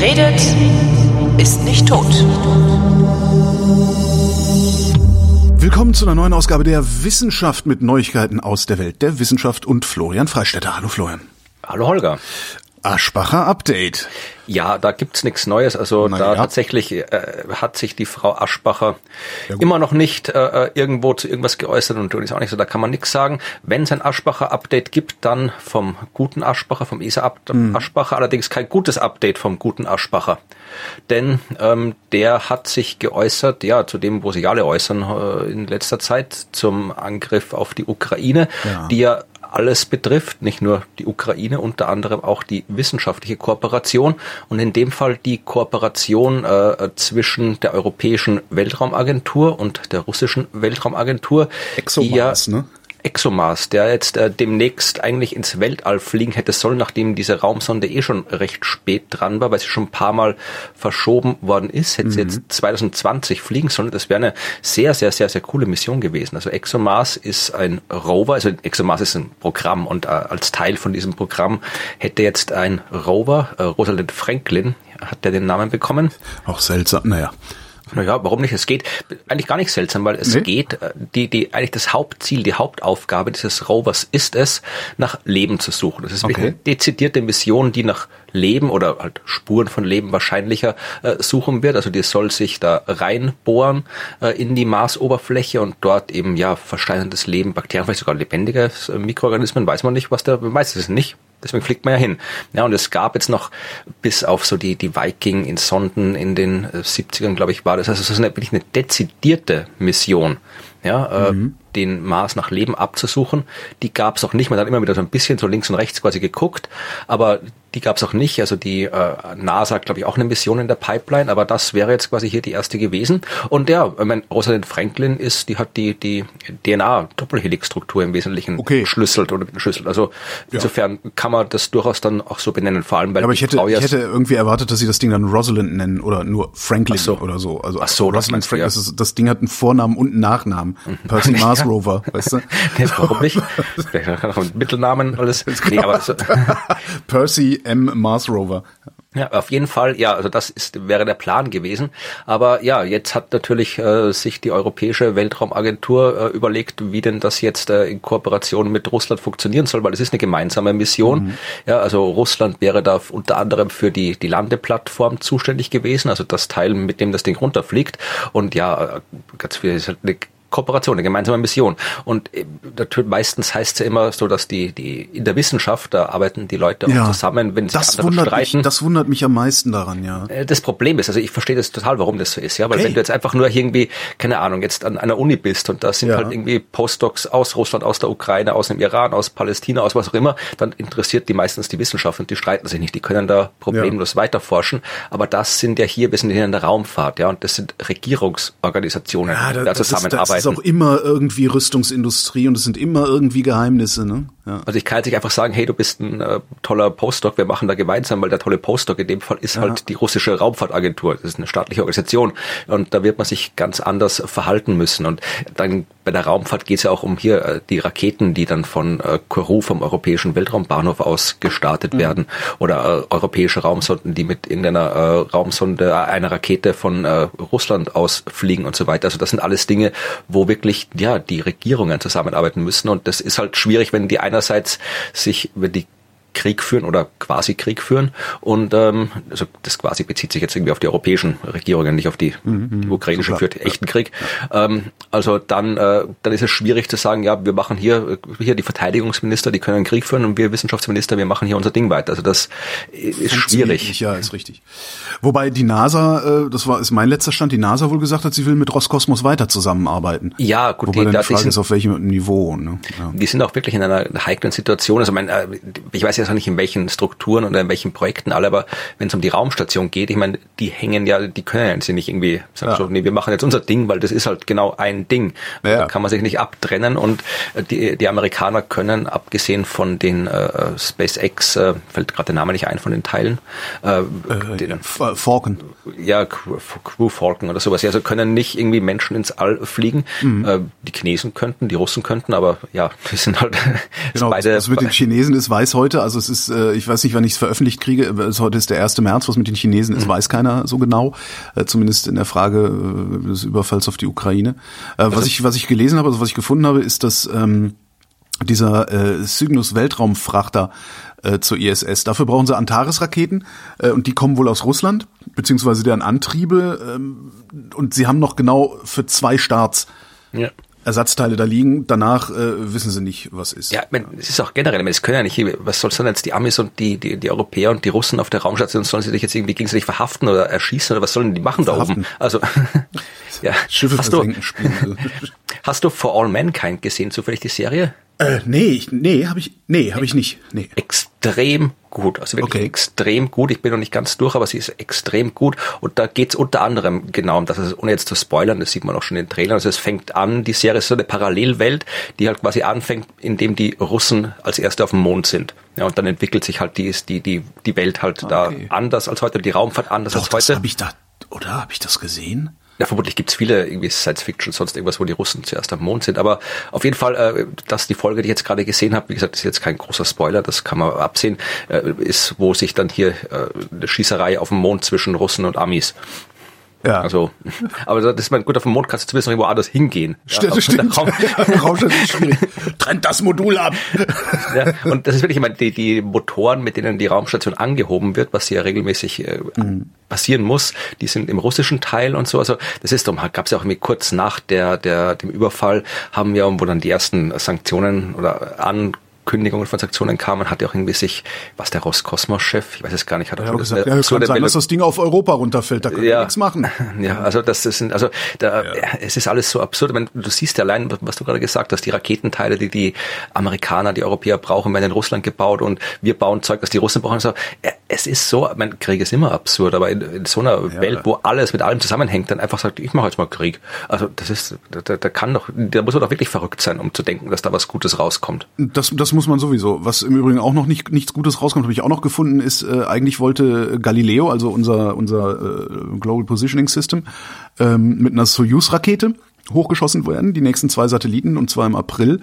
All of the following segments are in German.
Wer redet, ist nicht tot. Willkommen zu einer neuen Ausgabe der Wissenschaft mit Neuigkeiten aus der Welt der Wissenschaft und Florian Freistetter. Hallo Florian. Hallo Holger. Aschbacher Update. Ja, da gibt's nichts Neues. Also Na da ja. tatsächlich äh, hat sich die Frau Aschbacher immer noch nicht äh, irgendwo zu irgendwas geäußert und ist auch nicht so, da kann man nichts sagen. Wenn es ein Aschbacher-Update gibt, dann vom guten Aschbacher, vom ESA Mhm. Aschbacher, allerdings kein gutes Update vom guten Aschbacher. Denn ähm, der hat sich geäußert, ja, zu dem, wo sich alle äußern äh, in letzter Zeit, zum Angriff auf die Ukraine, Ja. die ja alles betrifft, nicht nur die Ukraine, unter anderem auch die wissenschaftliche Kooperation und in dem Fall die Kooperation äh, zwischen der Europäischen Weltraumagentur und der russischen Weltraumagentur. die ja, ExoMars, ne? ExoMars, der jetzt äh, demnächst eigentlich ins Weltall fliegen hätte sollen, nachdem diese Raumsonde eh schon recht spät dran war, weil sie schon ein paar Mal verschoben worden ist, hätte sie jetzt 2020 fliegen sollen. Das wäre eine sehr, sehr, sehr, sehr coole Mission gewesen. Also ExoMars ist ein Rover, also ExoMars ist ein Programm und äh, als Teil von diesem Programm hätte jetzt ein Rover, äh, Rosalind Franklin, hat der den Namen bekommen, Auch seltsam, naja. Naja, warum nicht? Es geht eigentlich gar nicht seltsam, weil es Nee. geht, äh, die, die, eigentlich das Hauptziel, die Hauptaufgabe dieses Rovers ist es, nach Leben zu suchen. Das ist Okay. eine dezidierte Mission, die nach Leben oder halt Spuren von Leben wahrscheinlicher äh, suchen wird. Also die soll sich da reinbohren äh, in die Marsoberfläche und dort eben ja versteinerndes Leben, Bakterien, vielleicht sogar lebendige äh, Mikroorganismen, weiß man nicht, was da, man weiß es nicht. Deswegen fliegt man ja hin. Ja, und es gab jetzt noch bis auf so die, die Viking in Sonden in den äh, 70ern, glaube ich, war das. Also es ist eine, wirklich eine dezidierte Mission. Ja, äh, den Mars nach Leben abzusuchen. Die gab es auch nicht. Man hat immer wieder so ein bisschen so links und rechts quasi geguckt, aber die gab es auch nicht. Also die äh, NASA hat, glaube ich, auch eine Mission in der Pipeline, aber das wäre jetzt quasi hier die erste gewesen. Und ja, ich meine, Rosalind Franklin ist, die hat die, die DNA-Doppelhelix-Struktur im Wesentlichen Okay. geschlüsselt oder geschlüsselt. Also insofern kann man das durchaus dann auch so benennen, vor allem weil Aber ich hätte, ja ich hätte irgendwie erwartet, dass sie das Ding dann Rosalind nennen oder nur Franklin so. oder so. Also Ach so, Rosalind Franklin, ja. das, ist, das Ding hat einen Vornamen und einen Nachnamen. Percy Mars Rover, weißt du? Nee, warum nicht? Mittelnamen alles. Nee, aber so, Percy M. Mars Rover. Ja, auf jeden Fall, ja, also das ist, wäre der Plan gewesen. Aber ja, jetzt hat natürlich äh, sich die Europäische Weltraumagentur äh, überlegt, wie denn das jetzt äh, in Kooperation mit Russland funktionieren soll, weil es ist eine gemeinsame Mission. Ja, also Russland wäre da unter anderem für die, die Landeplattform zuständig gewesen, also das Teil, mit dem das Ding runterfliegt. Und ja, äh, ganz viel ist halt eine Kooperation, eine gemeinsame Mission. Und äh, natürlich meistens heißt es ja immer so, dass die, die in der Wissenschaft, da arbeiten die Leute auch Ja, zusammen, wenn sie das andere wundert mich, streiten. das wundert mich am meisten daran, ja. Äh, Das Problem ist, also ich verstehe das total, warum das so ist, ja, weil Okay. wenn du jetzt einfach nur irgendwie, keine Ahnung, jetzt an einer Uni bist und da sind Ja. halt irgendwie Postdocs aus Russland, aus der Ukraine, aus dem Iran, aus Palästina, aus was auch immer, dann interessiert die meistens die Wissenschaft und die streiten sich nicht, die können da problemlos weiterforschen, aber das sind ja hier, wir sind hier in der Raumfahrt, ja, und das sind Regierungsorganisationen, Ja, die da, da ist auch immer irgendwie Rüstungsindustrie und es sind immer irgendwie Geheimnisse, ne? Ja. Also ich kann jetzt nicht einfach sagen, hey, du bist ein äh, toller Postdoc, wir machen da gemeinsam, weil der tolle Postdoc in dem Fall ist halt die russische Raumfahrtagentur. Das ist eine staatliche Organisation und da wird man sich ganz anders verhalten müssen. Und dann bei der Raumfahrt geht es ja auch um hier äh, die Raketen, die dann von äh, Kourou vom Europäischen Weltraumbahnhof aus gestartet werden oder äh, europäische Raumsonden, die mit irgendeiner äh, Raumsonde, äh, einer Rakete von äh, Russland aus fliegen und so weiter. Also das sind alles Dinge, wo wirklich ja die Regierungen zusammenarbeiten müssen und das ist halt schwierig, wenn die einerseits sich, wenn die Krieg führen oder quasi Krieg führen und ähm, also das quasi bezieht sich jetzt irgendwie auf die europäischen Regierungen, nicht auf die, die ukrainische so führt echten Krieg. Ähm, also dann äh, dann ist es schwierig zu sagen, ja, wir machen hier hier die Verteidigungsminister, die können Krieg führen und wir Wissenschaftsminister, wir machen hier unser Ding weiter. Also das ist schwierig. Nicht, ja, ist richtig. Wobei die NASA, äh, das war ist mein letzter Stand, die NASA wohl gesagt hat, sie will mit Roskosmos weiter zusammenarbeiten. Ja, gut, Wobei die, dann da, die die Frage sind, ist, auf welchem Niveau. Ne? Ja. die sind auch wirklich in einer heiklen Situation. Also mein, äh, ich weiß jetzt noch nicht in welchen Strukturen oder in welchen Projekten alle, aber wenn es um die Raumstation geht, ich meine, die hängen ja, die können ja nicht irgendwie sagen Ja. so, nee, wir machen jetzt unser Ding, weil das ist halt genau ein Ding. Ja. Da kann man sich nicht abtrennen und äh, die, die Amerikaner können, abgesehen von den äh, SpaceX, äh, fällt gerade der Name nicht ein von den Teilen, äh, den, äh, Falcon. ja, Crew, Falcon oder sowas. Also können nicht irgendwie Menschen ins All fliegen. Mhm. Äh, die Chinesen könnten, die Russen könnten, aber ja, die sind halt Genau, beide. was mit den Chinesen ist, weiß heute also es ist, äh, ich weiß nicht, wann ich es veröffentlicht kriege. Es, heute ist der 1. März, was mit den Chinesen ist, mhm. weiß keiner so genau. Äh, zumindest in der Frage äh, des Überfalls auf die Ukraine. Äh, was ich, was ich gelesen habe, also was ich gefunden habe, ist, dass ähm, dieser äh, Cygnus Weltraumfrachter äh, zur ISS. Dafür brauchen sie Antares-Raketen äh, und die kommen wohl aus Russland, beziehungsweise deren Antriebe. Ähm, und sie haben noch genau für zwei Starts ja. Ersatzteile da liegen. Danach äh, wissen sie nicht, was ist. Ja, mein, es ist auch generell, es können ja nicht, was soll denn jetzt die Amis und die, die, die Europäer und die Russen auf der Raumstation, sollen sie dich jetzt irgendwie gegenseitig verhaften oder erschießen oder was sollen die machen verhaften. da oben? Also, ja. Schiffe hast du, spielen. hast du For All Mankind gesehen, zufällig die Serie? Äh, nee, ich, nee, habe ich, nee, habe ich nicht. Nee. Extrem gut, also wirklich okay. extrem gut. Ich bin noch nicht ganz durch, aber sie ist extrem gut. Und da geht's unter anderem genau um das, also ohne jetzt zu spoilern, das sieht man auch schon in den Trailern. Also es fängt an, die Serie ist so eine Parallelwelt, die halt quasi anfängt, indem die Russen als Erste auf dem Mond sind. Ja, und dann entwickelt sich halt die, die, die, die Welt halt okay. da anders als heute, die Raumfahrt anders Doch, als heute. Das hab ich da, oder habe ich das gesehen? Ja, vermutlich gibt's viele irgendwie Science-Fiction, sonst irgendwas, wo die Russen zuerst am Mond sind. Aber auf jeden Fall, äh, dass die Folge, die ich jetzt gerade gesehen habe, wie gesagt, ist jetzt kein großer Spoiler, das kann man absehen, äh, ist, wo sich dann hier äh, eine Schießerei auf dem Mond zwischen Russen und Amis ja. Also, aber das ist mein gut, auf dem Mond kannst du zumindest noch irgendwo anders hingehen. Stimmt, ja, stimmt. Raum, Raumschiff ist schwierig. Trennt das Modul ab. ja, und das ist wirklich, ich meine, die, die Motoren, mit denen die Raumstation angehoben wird, was hier regelmäßig äh, mhm. passieren muss, die sind im russischen Teil und so. Also das ist, gab es ja auch irgendwie kurz nach der, der, dem Überfall, haben wir, wo dann die ersten Sanktionen oder an Ankündigungen von Sanktionen kamen, hat er auch irgendwie sich, was der Roskosmos-Chef, ich weiß es gar nicht, hat er ja, gesagt, ja, kann sein, dass das Ding auf Europa runterfällt, da können ja, wir nichts machen. Ja, also das ist, also da, ja. es ist alles so absurd. Meine, du siehst ja allein, was du gerade gesagt hast, die Raketenteile, die die Amerikaner, die Europäer brauchen, werden in Russland gebaut und wir bauen Zeug, das die Russen brauchen. So, es ist so, mein Krieg ist immer absurd, aber in, in so einer ja. Welt, wo alles mit allem zusammenhängt, dann einfach sagt, ich mache jetzt mal Krieg. Also das ist, da, da kann doch, da muss man doch wirklich verrückt sein, um zu denken, dass da was Gutes rauskommt. Das, das muss man sowieso. Was im Übrigen auch noch nicht nichts Gutes rauskommt, habe ich auch noch gefunden, ist äh, eigentlich wollte Galileo, also unser unser äh, Global Positioning System, ähm, mit einer Soyuz-Rakete hochgeschossen werden, die nächsten zwei Satelliten, und zwar im April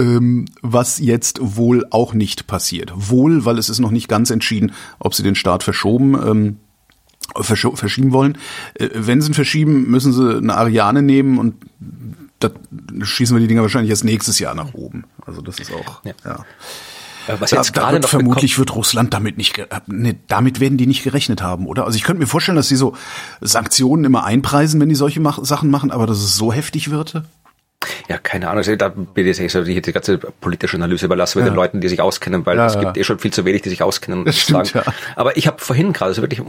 ähm, was jetzt wohl auch nicht passiert. Wohl, weil es ist noch nicht ganz entschieden, ob sie den Start verschoben ähm, verschieben wollen. Äh, wenn sie ihn verschieben, müssen sie eine Ariane nehmen und da schießen wir die Dinger wahrscheinlich erst nächstes Jahr nach oben. Also das ist auch, ja. ja. Was jetzt da, da wird vermutlich wird Russland damit nicht, ne, damit werden die nicht gerechnet haben, oder? Also ich könnte mir vorstellen, dass sie so Sanktionen immer einpreisen, wenn die solche Sachen machen, aber dass es so heftig wird. Ja, keine Ahnung. Also da bin ich jetzt die, die ganze politische Analyse überlassen mit ja. den Leuten, die sich auskennen, weil ja, es gibt eh schon viel zu wenig, die sich auskennen. Das stimmt, sagen. Ja. Aber ich habe vorhin gerade, also wirklich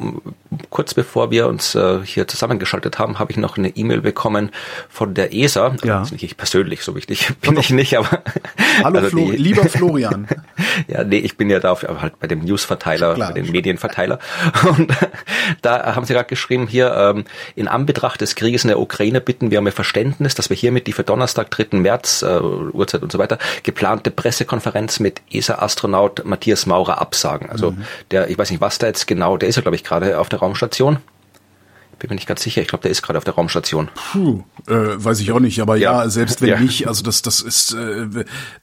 kurz bevor wir uns äh, hier zusammengeschaltet haben, habe ich noch eine E-Mail bekommen von der ESA. Ja. Also nicht ich persönlich, so wichtig bin ich nicht, aber Hallo also Flo, die, lieber Florian. ja, nee, ich bin ja da auf, halt bei dem Newsverteiler, bei dem Medienverteiler. Und da haben sie gerade geschrieben, hier ähm, in Anbetracht des Krieges in der Ukraine bitten wir um Verständnis, dass wir hiermit die für Donnerstag, 3. März, äh, Uhrzeit und so weiter, geplante Pressekonferenz mit ESA-Astronaut Matthias Maurer absagen. Also mhm. der, ich weiß nicht, was da jetzt genau, der ist ja, glaube ich, gerade auf der Raumstation bin mir nicht ganz sicher. Ich glaube, der ist gerade auf der Raumstation. Puh, äh, weiß ich auch nicht. Aber ja, ja selbst wenn ja. nicht, also das, das ist, äh,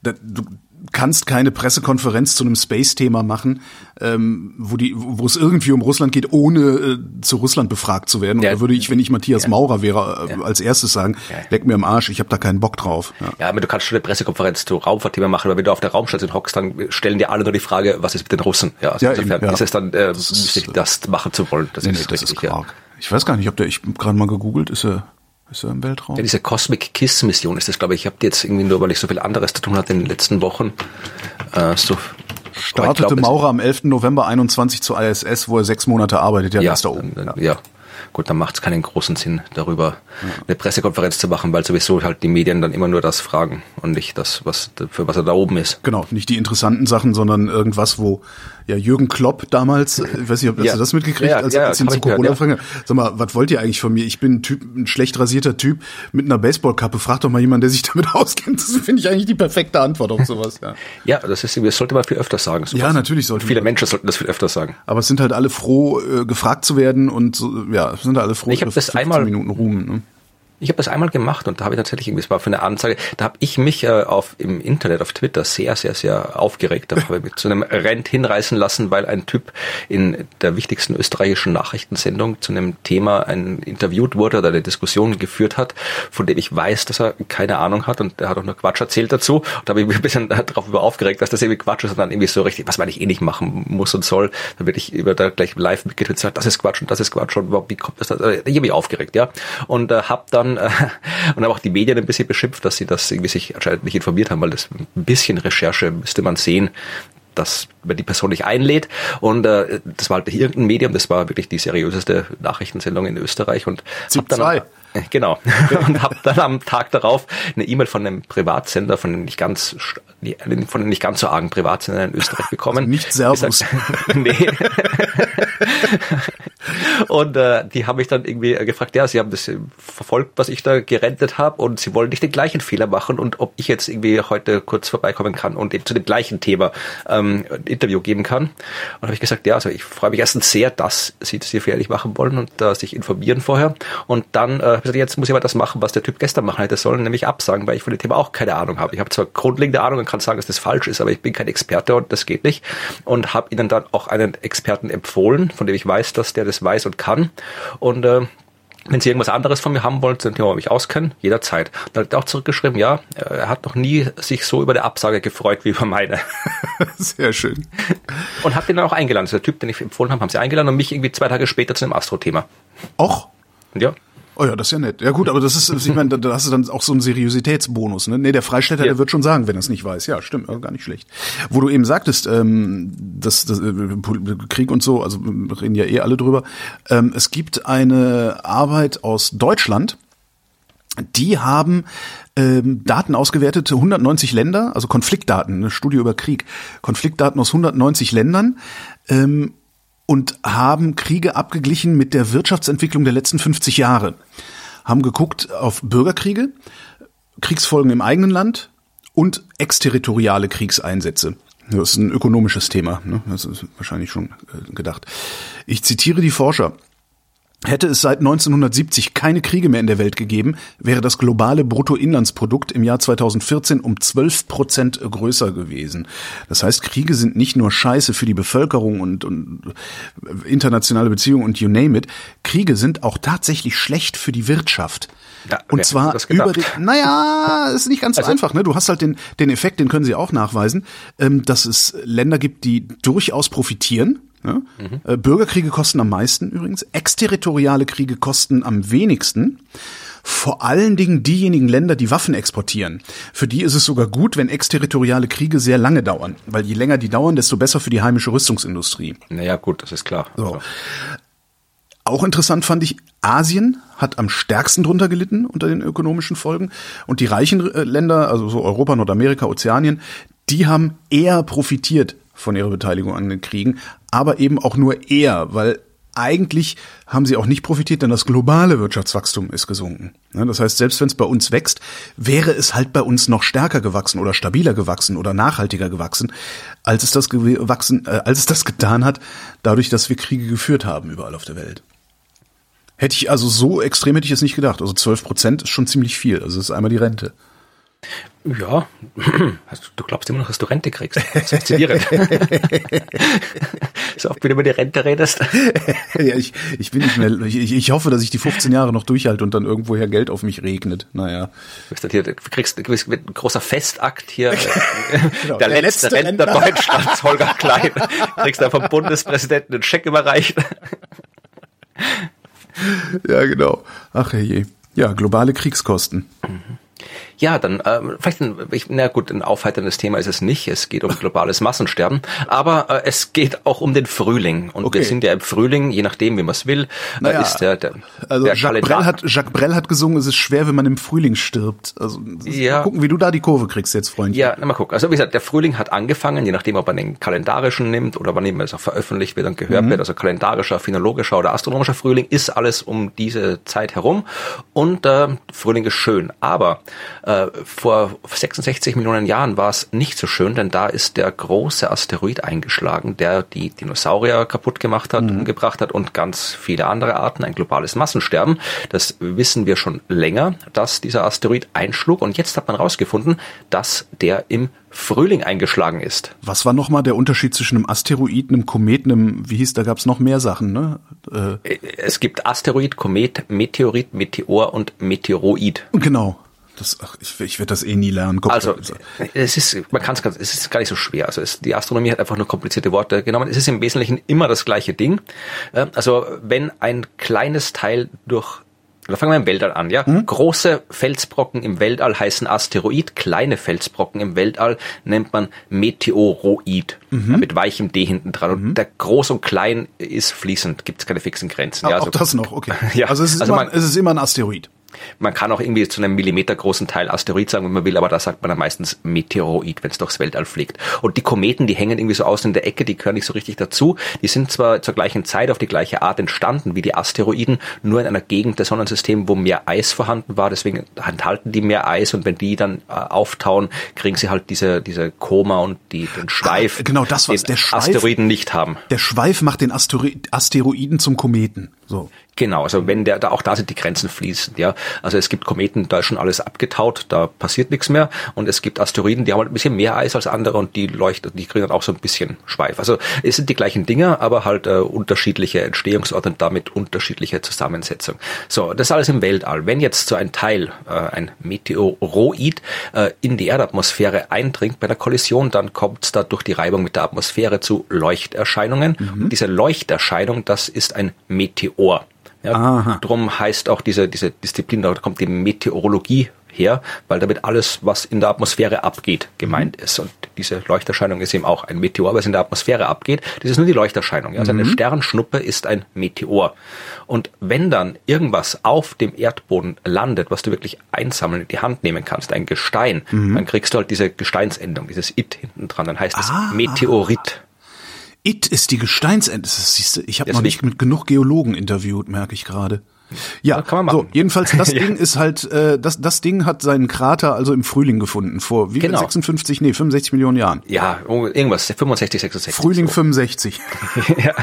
da, du, kannst keine Pressekonferenz zu einem Space-Thema machen, ähm, wo die, wo es irgendwie um Russland geht, ohne äh, zu Russland befragt zu werden. Ja. da würde ich, wenn ich Matthias ja. Maurer wäre, äh, ja. als erstes sagen, leck mir am Arsch, ich habe da keinen Bock drauf. Ja. aber du kannst schon eine Pressekonferenz zu Raumfahrtthema machen, aber wenn du auf der Raumstation hockst, dann stellen dir alle nur die Frage, was ist mit den Russen? Ja, also insofern ist es dann äh, das, ist, das machen zu wollen. Das nee, ist, das richtig, ist. Ich weiß gar nicht, ob der, ich gerade mal gegoogelt, ist er ist er im Weltraum? Ja, diese Cosmic Kiss Mission ist das, glaube ich. Ich habe die jetzt irgendwie nur, weil ich so viel anderes zu tun hatte in den letzten Wochen. Äh, so Startete glaub, Maurer am 11. November 21 zur ISS, wo er sechs Monate arbeitet. Ja, ja, ist da oben. ja. ja. Gut, dann macht es keinen großen Sinn, darüber ja. eine Pressekonferenz zu machen, weil sowieso halt die Medien dann immer nur das fragen und nicht das, was für was er da oben ist. Genau, nicht die interessanten Sachen, sondern irgendwas, wo ja Jürgen Klopp damals, ich weiß nicht, ob ja. du das mitgekriegt, ja, als, ja, als ihn zu Corona ja. Sag mal, was wollt ihr eigentlich von mir? Ich bin ein Typ, ein schlecht rasierter Typ mit einer Baseballkappe. Frag doch mal jemanden, der sich damit auskennt. Das finde ich eigentlich die perfekte Antwort auf sowas. Ja, ja das ist, das sollte man viel öfter sagen. Sowas. Ja, natürlich sollte Viele Menschen sollten das viel öfter sagen. Aber es sind halt alle froh, äh, gefragt zu werden und so, ja, sind alle froh, ich habe das einmal Minuten Ruhm. Ne? Ich habe das einmal gemacht und da habe ich tatsächlich irgendwie, es war für eine Anzeige, da habe ich mich äh, auf im Internet, auf Twitter sehr, sehr, sehr aufgeregt. Da habe ich mich zu einem Rent hinreißen lassen, weil ein Typ in der wichtigsten österreichischen Nachrichtensendung zu einem Thema ein interviewt wurde oder eine Diskussion geführt hat, von dem ich weiß, dass er keine Ahnung hat und der hat auch nur Quatsch erzählt dazu. Und da habe ich mich ein bisschen darauf über aufgeregt, dass das irgendwie Quatsch ist und dann irgendwie so richtig, was man ich eh nicht machen muss und soll, dann werde ich über da gleich live mitgetwittert, das ist Quatsch und das ist Quatsch und wie kommt das da? Ich habe mich aufgeregt, ja. Und äh, habe dann dann äh, und habe auch die Medien ein bisschen beschimpft, dass sie das irgendwie sich anscheinend nicht informiert haben, weil das ein bisschen Recherche müsste man sehen, dass man die Person nicht einlädt. Und äh, das war halt nicht irgendein Medium, das war wirklich die seriöseste Nachrichtensendung in Österreich. Und hab dann, genau. und habe dann am Tag darauf eine E-Mail von einem Privatsender, von einem nicht ganz von einem nicht ganz so argen Privatsender in Österreich bekommen. Also nicht Servus. nee. und äh, die haben mich dann irgendwie gefragt, ja, sie haben das verfolgt, was ich da gerentet habe und sie wollen nicht den gleichen Fehler machen und ob ich jetzt irgendwie heute kurz vorbeikommen kann und eben zu dem gleichen Thema ähm, ein Interview geben kann. Und habe ich gesagt, ja, also ich freue mich erstens sehr, dass sie das hier fertig machen wollen und äh, sich informieren vorher. Und dann äh, gesagt, jetzt muss ich mal das machen, was der Typ gestern machen hätte sollen, nämlich absagen, weil ich von dem Thema auch keine Ahnung habe. Ich habe zwar grundlegende Ahnung und kann sagen, dass das falsch ist, aber ich bin kein Experte und das geht nicht. Und habe ihnen dann auch einen Experten empfohlen, von dem ich weiß, dass der das weiß und kann. Und äh, wenn Sie irgendwas anderes von mir haben wollen, sind Thema mich auskennen, jederzeit. Dann hat er auch zurückgeschrieben, ja, er hat noch nie sich so über die Absage gefreut wie über meine. Sehr schön. Und hat den dann auch eingeladen. Also der Typ, den ich empfohlen habe, haben sie eingeladen und mich irgendwie zwei Tage später zu einem Astro-Thema. Och? Ja. Oh ja, das ist ja nett. Ja gut, aber das ist, ich meine, da hast du dann auch so einen Seriositätsbonus. Ne, nee, der Freistädter, ja. der wird schon sagen, wenn er es nicht weiß. Ja, stimmt, gar nicht schlecht. Wo du eben sagtest, ähm, das, das äh, Krieg und so, also reden ja eh alle drüber. Ähm, es gibt eine Arbeit aus Deutschland, die haben ähm, Daten ausgewertet, 190 Länder, also Konfliktdaten, eine Studie über Krieg, Konfliktdaten aus 190 Ländern. Ähm, und haben Kriege abgeglichen mit der Wirtschaftsentwicklung der letzten 50 Jahre. Haben geguckt auf Bürgerkriege, Kriegsfolgen im eigenen Land und exterritoriale Kriegseinsätze. Das ist ein ökonomisches Thema, ne? das ist wahrscheinlich schon äh, gedacht. Ich zitiere die Forscher. Hätte es seit 1970 keine Kriege mehr in der Welt gegeben, wäre das globale Bruttoinlandsprodukt im Jahr 2014 um 12 Prozent größer gewesen. Das heißt, Kriege sind nicht nur Scheiße für die Bevölkerung und, und internationale Beziehungen und you name it. Kriege sind auch tatsächlich schlecht für die Wirtschaft. Ja, und zwar über den, naja, ist nicht ganz so also, einfach, ne? Du hast halt den, den Effekt, den können sie auch nachweisen, ähm, dass es Länder gibt, die durchaus profitieren ja? Mhm. Bürgerkriege kosten am meisten übrigens. Exterritoriale Kriege kosten am wenigsten. Vor allen Dingen diejenigen Länder, die Waffen exportieren. Für die ist es sogar gut, wenn exterritoriale Kriege sehr lange dauern. Weil je länger die dauern, desto besser für die heimische Rüstungsindustrie. Naja, gut, das ist klar. So. Also. Auch interessant fand ich, Asien hat am stärksten drunter gelitten unter den ökonomischen Folgen. Und die reichen äh, Länder, also so Europa, Nordamerika, Ozeanien, die haben eher profitiert von ihrer Beteiligung an den Kriegen, aber eben auch nur eher, weil eigentlich haben sie auch nicht profitiert, denn das globale Wirtschaftswachstum ist gesunken. Das heißt, selbst wenn es bei uns wächst, wäre es halt bei uns noch stärker gewachsen oder stabiler gewachsen oder nachhaltiger gewachsen, als es das gewachsen, äh, als es das getan hat, dadurch, dass wir Kriege geführt haben überall auf der Welt. Hätte ich also so extrem hätte ich es nicht gedacht. Also 12 Prozent ist schon ziemlich viel. Also das ist einmal die Rente. Ja, du glaubst immer noch, dass du Rente kriegst. Das faszinierend. so oft, wie du über die Rente redest. ja, ich, ich bin nicht mehr, ich, ich hoffe, dass ich die 15 Jahre noch durchhalte und dann irgendwoher Geld auf mich regnet. Naja. Du, hier, kriegst, kriegst ein großer Festakt hier. genau, der, der, letzte, letzte Rentner, Rentner Deutschlands, Holger Klein. Kriegst dann vom Bundespräsidenten einen Scheck überreicht. ja, genau. Ach je. Ja, globale Kriegskosten. Mhm. Ja, dann äh, vielleicht ein, ich, na gut, ein aufheiterndes Thema ist es nicht. Es geht um globales Massensterben, aber äh, es geht auch um den Frühling. Und okay. wir sind ja im Frühling, je nachdem, wie man es will, äh, naja, ist der, der also der Jacques Brel hat Jacques Brel hat gesungen, es ist schwer, wenn man im Frühling stirbt. Also ja. gucken, wie du da die Kurve kriegst jetzt, Freundchen. Ja, na, mal gucken. Also wie gesagt, der Frühling hat angefangen, je nachdem, ob man den kalendarischen nimmt oder wann eben es auch veröffentlicht wird und gehört mhm. wird. Also kalendarischer, phänologischer oder astronomischer Frühling ist alles um diese Zeit herum und äh, Frühling ist schön, aber Äh, vor 66 Millionen Jahren war es nicht so schön, denn da ist der große Asteroid eingeschlagen, der die Dinosaurier kaputt gemacht hat, mhm. umgebracht hat und ganz viele andere Arten, ein globales Massensterben. Das wissen wir schon länger, dass dieser Asteroid einschlug und jetzt hat man herausgefunden, dass der im Frühling eingeschlagen ist. Was war nochmal der Unterschied zwischen einem Asteroid, einem Kometen, einem, wie hieß, da gab es noch mehr Sachen, ne? Äh, es gibt Asteroid, Komet, Meteorit, Meteor und Meteoroid. Genau. Das, ach, ich, ich werde das eh nie lernen. Guck, also es ist, man kann es, es ist gar nicht so schwer. Also es, die Astronomie hat einfach nur komplizierte Worte genommen. Es ist im Wesentlichen immer das gleiche Ding. Äh, also wenn ein kleines Teil durch oder fangen wir im Weltall an, ja? Mhm. Große Felsbrocken im Weltall heißen Asteroid, kleine Felsbrocken im Weltall nennt man Meteoroid. Mhm. mit weichem D hinten dran. Und mhm. der Groß und Klein ist fließend, gibt es keine fixen Grenzen. Ja, also, auch das noch, okay. ja, also es ist, also immer, man, es ist immer ein Asteroid. Man kann auch irgendwie zu einem Millimeter großen Teil Asteroid sagen, wenn man will, aber da sagt man dann meistens Meteoroid, wenn es durchs Weltall fliegt. Und die Kometen, die hängen irgendwie so aus in der Ecke, die gehören nicht so richtig dazu. Die sind zwar zur gleichen Zeit auf die gleiche Art entstanden wie die Asteroiden, nur in einer Gegend des Sonnensystems, wo mehr Eis vorhanden war. Deswegen enthalten die mehr Eis und wenn die dann äh, auftauen, kriegen sie halt diese, diese Koma und die, den Schweif, ah, genau das, was der Schweif, Asteroiden nicht haben. Der Schweif macht den Asteroiden zum Kometen. So. Genau, also wenn der, da auch da sind die Grenzen fließend, ja. Also es gibt Kometen, da ist schon alles abgetaut, da passiert nichts mehr. Und es gibt Asteroiden, die haben halt ein bisschen mehr Eis als andere und die leuchten, die kriegen dann auch so ein bisschen Schweif. Also es sind die gleichen Dinge, aber halt äh, unterschiedliche Entstehungsorte und damit unterschiedliche Zusammensetzung. So, das alles im Weltall. Wenn jetzt so ein Teil, äh, ein Meteoroid, äh, in die Erdatmosphäre eindringt bei einer Kollision, dann kommt es da durch die Reibung mit der Atmosphäre zu Leuchterscheinungen. Mhm. Und diese Leuchterscheinung, das ist ein Meteor. Ja, drum heißt auch diese, diese Disziplin, da kommt die Meteorologie her, weil damit alles, was in der Atmosphäre abgeht, gemeint mhm. ist. Und diese Leuchterscheinung ist eben auch ein Meteor, was in der Atmosphäre abgeht. Das ist nur die Leuchterscheinung. Also mhm. eine Sternschnuppe ist ein Meteor. Und wenn dann irgendwas auf dem Erdboden landet, was du wirklich einsammeln in die Hand nehmen kannst, ein Gestein, mhm. dann kriegst du halt diese Gesteinsendung, dieses It hinten dran. Dann heißt es ah. Meteorit. It ist die Gesteinsende. Siehst du, ich habe noch nicht mit genug Geologen interviewt, merke ich gerade. Ja, kann man machen. so jedenfalls das ja. Ding ist halt äh, das das Ding hat seinen Krater also im Frühling gefunden vor wie genau. 56 nee 65 Millionen Jahren. Ja, irgendwas 65 66. Frühling so. 65. ja,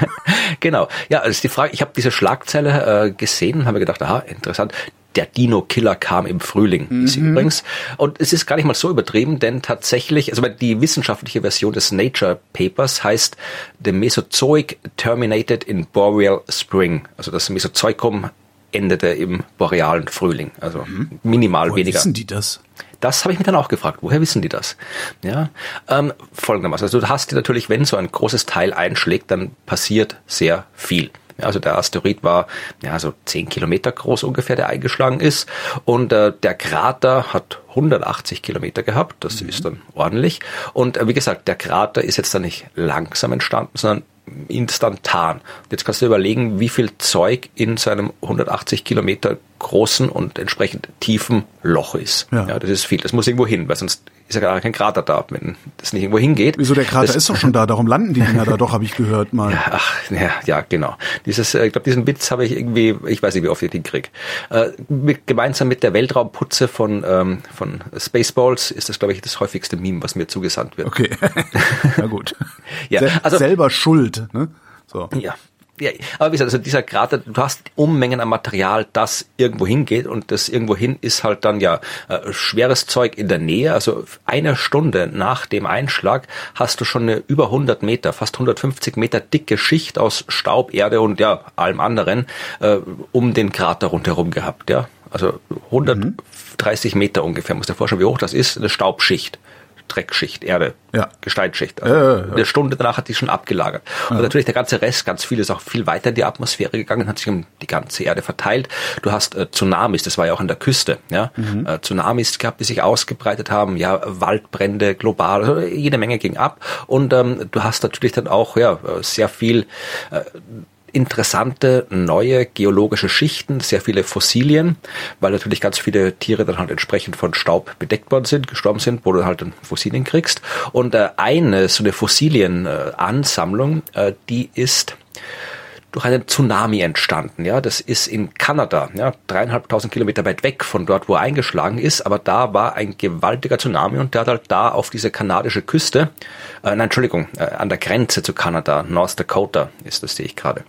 genau. Ja, also die Frage, ich habe diese Schlagzeile äh, gesehen und habe gedacht, aha, interessant der Dino-Killer kam im Frühling, mhm. ist übrigens. Und es ist gar nicht mal so übertrieben, denn tatsächlich, also die wissenschaftliche Version des Nature Papers heißt The Mesozoic Terminated in Boreal Spring. Also das Mesozoikum endete im borealen Frühling. Also mhm. minimal Woher weniger. wissen die das? Das habe ich mir dann auch gefragt. Woher wissen die das? Ja, ähm, folgendermaßen. Also du hast natürlich, wenn so ein großes Teil einschlägt, dann passiert sehr viel. Also der Asteroid war ja so zehn Kilometer groß ungefähr, der eingeschlagen ist. Und äh, der Krater hat 180 Kilometer gehabt. Das mhm. ist dann ordentlich. Und äh, wie gesagt, der Krater ist jetzt dann nicht langsam entstanden, sondern instantan. Jetzt kannst du überlegen, wie viel Zeug in seinem 180 Kilometer großen und entsprechend tiefen Loch ist. Ja. ja. das ist viel. Das muss irgendwo hin, weil sonst ist ja gar kein Krater da, wenn das nicht irgendwo hingeht. Wieso der Krater das, ist doch schon da, darum landen die Dinger da doch, habe ich gehört mal. Ja, ach, ja, ja, genau. Dieses, äh, ich glaube, diesen Witz habe ich irgendwie, ich weiß nicht, wie oft ich den krieg. Äh, mit, gemeinsam mit der Weltraumputze von, ähm, von Spaceballs ist das, glaube ich, das häufigste Meme, was mir zugesandt wird. Okay. Na gut. ja, also, selber schuld, ne? So. Ja, ja, aber wie gesagt, also dieser Krater, du hast Unmengen an Material, das irgendwo hingeht und das irgendwo hin ist halt dann ja äh, schweres Zeug in der Nähe. Also eine Stunde nach dem Einschlag hast du schon eine über 100 Meter, fast 150 Meter dicke Schicht aus Staub, Erde und ja allem anderen äh, um den Krater rundherum gehabt. Ja, also 130 mhm. Meter ungefähr. Muss dir vorstellen, wie hoch das ist, eine Staubschicht. Dreckschicht, Erde, ja. Gesteinsschicht. Also ja, ja, Eine Stunde danach hat die schon abgelagert. Und natürlich der ganze Rest, ganz viel ist auch viel weiter in die Atmosphäre gegangen, hat sich um die ganze Erde verteilt. Du hast äh, Tsunamis, das war ja auch an der Küste, ja. Mhm. Äh, Tsunamis gehabt, die sich ausgebreitet haben, ja, Waldbrände global, also jede Menge ging ab. Und ähm, du hast natürlich dann auch ja sehr viel äh, interessante neue geologische Schichten, sehr viele Fossilien, weil natürlich ganz viele Tiere dann halt entsprechend von Staub bedeckt worden sind, gestorben sind, wo du halt dann Fossilien kriegst. Und äh, eine so eine Fossilienansammlung, äh, die ist durch einen Tsunami entstanden. Ja, das ist in Kanada, ja, dreieinhalbtausend Kilometer weit weg von dort, wo er eingeschlagen ist. Aber da war ein gewaltiger Tsunami und der hat halt da auf diese kanadische Küste, äh, nein, Entschuldigung, äh, an der Grenze zu Kanada, North Dakota ist das, sehe ich gerade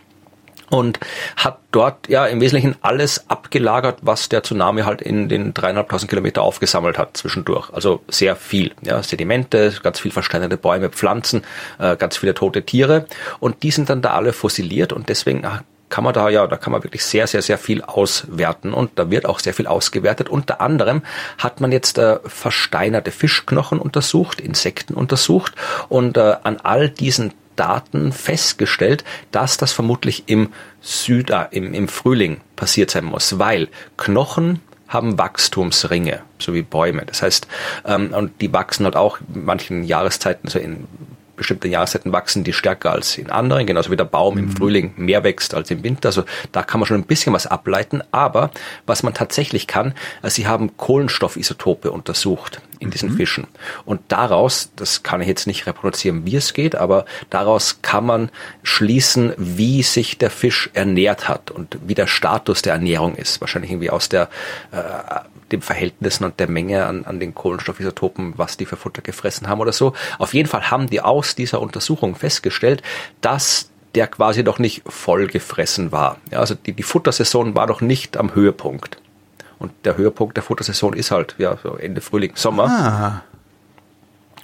und hat dort ja im Wesentlichen alles abgelagert, was der Tsunami halt in den dreieinhalbtausend Kilometer aufgesammelt hat zwischendurch. Also sehr viel, ja, Sedimente, ganz viel versteinerte Bäume, Pflanzen, äh, ganz viele tote Tiere und die sind dann da alle fossiliert und deswegen kann man da ja, da kann man wirklich sehr, sehr, sehr viel auswerten und da wird auch sehr viel ausgewertet. Unter anderem hat man jetzt äh, versteinerte Fischknochen untersucht, Insekten untersucht und äh, an all diesen Daten festgestellt, dass das vermutlich im Süder, im, im Frühling passiert sein muss, weil Knochen haben Wachstumsringe, so wie Bäume. Das heißt, ähm, und die wachsen halt auch in manchen Jahreszeiten, also in bestimmte Jahreszeiten wachsen die stärker als in anderen, genauso wie der Baum im mhm. Frühling mehr wächst als im Winter. Also da kann man schon ein bisschen was ableiten. Aber was man tatsächlich kann, äh, sie haben Kohlenstoffisotope untersucht in diesen mhm. Fischen. Und daraus, das kann ich jetzt nicht reproduzieren, wie es geht, aber daraus kann man schließen, wie sich der Fisch ernährt hat und wie der Status der Ernährung ist. Wahrscheinlich irgendwie aus der äh, dem Verhältnissen und der Menge an, an den Kohlenstoffisotopen, was die für Futter gefressen haben oder so. Auf jeden Fall haben die aus dieser Untersuchung festgestellt, dass der quasi noch nicht voll gefressen war. Ja, also die, die Futtersaison war noch nicht am Höhepunkt. Und der Höhepunkt der Futtersaison ist halt ja so Ende Frühling, Sommer. Ah.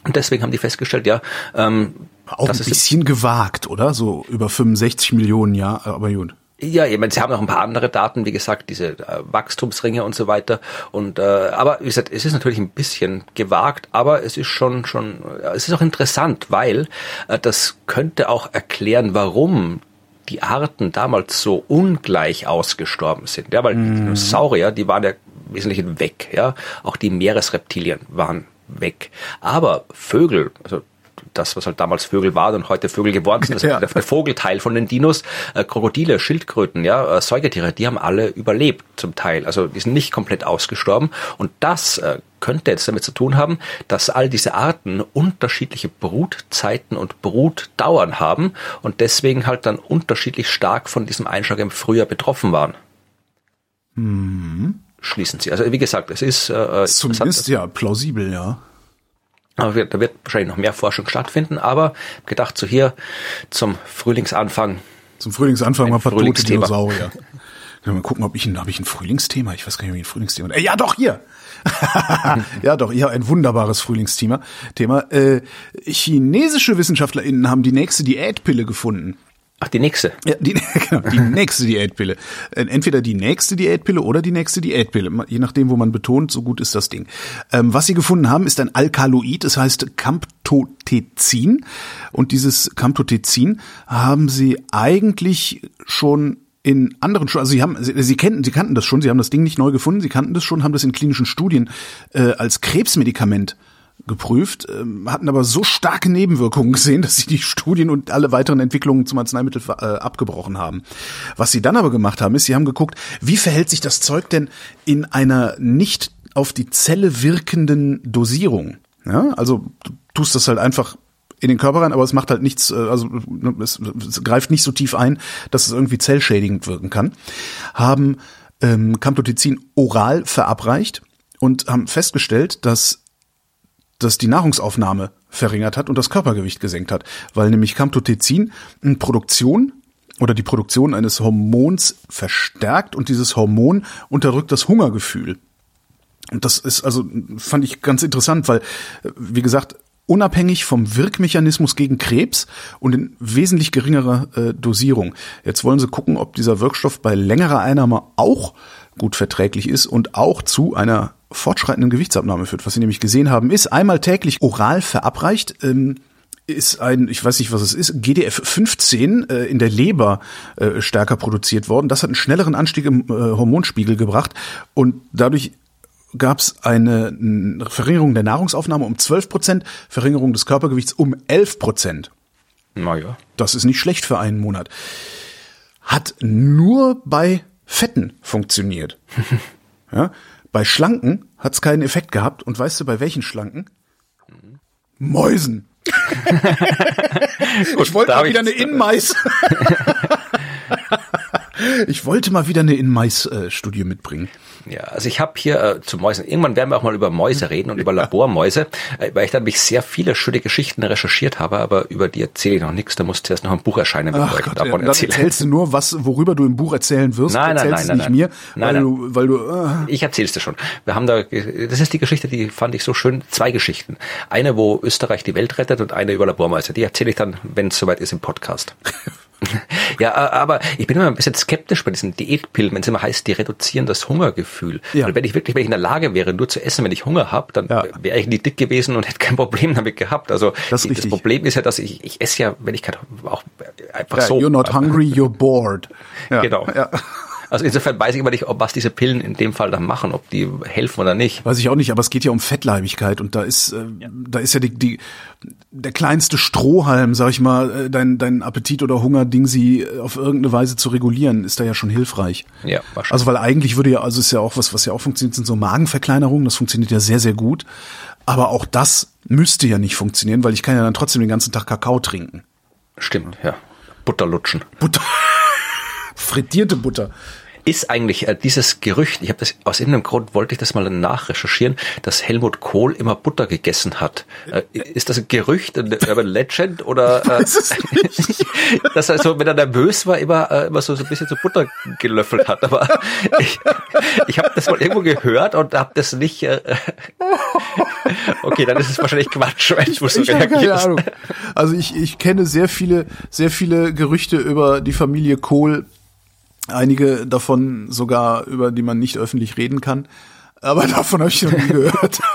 Und deswegen haben die festgestellt, ja, ähm, auch ein bisschen gewagt, oder? So über 65 Millionen Jahre, aber gut. Ja, ich meine, sie haben noch ein paar andere Daten, wie gesagt, diese äh, Wachstumsringe und so weiter. Und äh, aber wie gesagt, es ist natürlich ein bisschen gewagt, aber es ist schon schon, es ist auch interessant, weil äh, das könnte auch erklären, warum die Arten damals so ungleich ausgestorben sind. Ja, weil mhm. die Dinosaurier, die waren ja wesentlich weg. Ja, auch die Meeresreptilien waren weg. Aber Vögel, also das, was halt damals Vögel waren und heute Vögel geworden sind, also ja. der, der, Vogelteil von den Dinos, äh, Krokodile, Schildkröten, ja, äh, Säugetiere, die haben alle überlebt zum Teil. Also die sind nicht komplett ausgestorben. Und das äh, könnte jetzt damit zu tun haben, dass all diese Arten unterschiedliche Brutzeiten und Brutdauern haben und deswegen halt dann unterschiedlich stark von diesem Einschlag im Frühjahr betroffen waren. Mhm. Schließen sie. Also wie gesagt, es ist äh, zumindest ja plausibel, ja. Aber da wird wahrscheinlich noch mehr Forschung stattfinden, aber gedacht so hier zum Frühlingsanfang. Zum Frühlingsanfang mal ein paar tote Dinosaurier. Mal gucken, ob ich ein, habe ich ein Frühlingsthema? Ich weiß gar nicht, ob ich ein Frühlingsthema. Äh, ja, doch, hier. ja, doch, ich habe ein wunderbares Frühlingsthema. Thema. Äh, chinesische WissenschaftlerInnen haben die nächste Diätpille gefunden. Ach, die nächste. Ja, die, genau, die nächste Diätpille. Äh, entweder die nächste Diätpille oder die nächste Diätpille. Je nachdem, wo man betont, so gut ist das Ding. Ähm, was sie gefunden haben, ist ein Alkaloid, das heißt Camptotezin. Und dieses Camptotezin haben sie eigentlich schon in anderen also sie haben sie, sie kennen sie kannten das schon sie haben das Ding nicht neu gefunden sie kannten das schon haben das in klinischen Studien äh, als Krebsmedikament geprüft, ähm, hatten aber so starke Nebenwirkungen gesehen, dass sie die Studien und alle weiteren Entwicklungen zum Arzneimittel äh, abgebrochen haben. Was sie dann aber gemacht haben, ist, sie haben geguckt, wie verhält sich das Zeug denn in einer nicht auf die Zelle wirkenden Dosierung. Ja, also du tust das halt einfach in den Körper rein, aber es macht halt nichts, äh, also ne, es, es greift nicht so tief ein, dass es irgendwie zellschädigend wirken kann. Haben ähm, Camptotizin oral verabreicht und haben festgestellt, dass das die Nahrungsaufnahme verringert hat und das Körpergewicht gesenkt hat, weil nämlich Camptotezin in Produktion oder die Produktion eines Hormons verstärkt und dieses Hormon unterdrückt das Hungergefühl. Und das ist also, fand ich ganz interessant, weil, wie gesagt, unabhängig vom Wirkmechanismus gegen Krebs und in wesentlich geringerer äh, Dosierung. Jetzt wollen sie gucken, ob dieser Wirkstoff bei längerer Einnahme auch gut verträglich ist und auch zu einer fortschreitenden Gewichtsabnahme führt. Was Sie nämlich gesehen haben, ist einmal täglich oral verabreicht. Ähm, ist ein, ich weiß nicht, was es ist, GDF-15 äh, in der Leber äh, stärker produziert worden. Das hat einen schnelleren Anstieg im äh, Hormonspiegel gebracht und dadurch gab es eine, eine Verringerung der Nahrungsaufnahme um 12 Prozent, Verringerung des Körpergewichts um 11 Prozent. Naja. Das ist nicht schlecht für einen Monat. Hat nur bei Fetten funktioniert. ja, bei Schlanken hat es keinen Effekt gehabt. Und weißt du, bei welchen Schlanken? Mäusen. ich wollte mal wieder eine Innenmais. Ich wollte mal wieder eine In-Mais-Studie mitbringen. Ja, also ich habe hier äh, zu Mäusen, irgendwann werden wir auch mal über Mäuse reden und über Labormäuse, äh, weil ich da mich sehr viele schöne Geschichten recherchiert habe, aber über die erzähle ich noch nichts, da muss zuerst noch ein Buch erscheinen, bevor ich davon ja, erzähle. Dann erzählst du nur, was, worüber du im Buch erzählen wirst, nein, nein, erzählst nein, nicht nein, mir, nein, weil nein. du, weil du, äh. Ich erzähl's dir schon. Wir haben da, das ist die Geschichte, die fand ich so schön, zwei Geschichten. Eine, wo Österreich die Welt rettet und eine über Labormäuse. Die erzähle ich dann, wenn es soweit ist im Podcast. Ja, aber ich bin immer ein bisschen skeptisch bei diesen Diätpillen, wenn es immer heißt, die reduzieren das Hungergefühl. Ja. Weil wenn ich wirklich, wenn ich in der Lage wäre, nur zu essen, wenn ich Hunger habe, dann Ja. wäre ich nie dick gewesen und hätte kein Problem damit gehabt. Also Das das. Problem ist ja, dass ich, ich esse ja, wenn ich kein, auch einfach Ja, so. you're not hungry, you're bored. Ja, Genau. Ja. Also insofern weiß ich immer nicht, ob was diese Pillen in dem Fall dann machen, ob die helfen oder nicht. Weiß ich auch nicht, aber es geht ja um Fettleibigkeit und da ist, äh, da ist ja die, die, der kleinste Strohhalm, sag ich mal, äh, dein, dein Appetit oder Hunger, Ding sie äh, auf irgendeine Weise zu regulieren, ist da ja schon hilfreich. Ja, wahrscheinlich. Also weil eigentlich würde ja, also ist ja auch was, was ja auch funktioniert, sind so Magenverkleinerungen, das funktioniert ja sehr, sehr gut. Aber auch das müsste ja nicht funktionieren, weil ich kann ja dann trotzdem den ganzen Tag Kakao trinken. Stimmt, ja. Butter lutschen. Butter. Frittierte Butter. Ist eigentlich äh, dieses Gerücht, ich habe das aus irgendeinem Grund wollte ich das mal nachrecherchieren, dass Helmut Kohl immer Butter gegessen hat. Äh, ist das ein Gerücht, ein Urban Legend oder äh, dass er so, wenn er nervös war, immer, äh, immer so, so ein bisschen so Butter gelöffelt hat. Aber ich, ich habe das mal irgendwo gehört und habe das nicht. Äh, okay, dann ist es wahrscheinlich Quatsch, wenn so Ich keine reagierst. Ahnung. Also ich, ich kenne sehr viele, sehr viele Gerüchte über die Familie Kohl. Einige davon sogar, über die man nicht öffentlich reden kann. Aber davon habe ich noch nie gehört.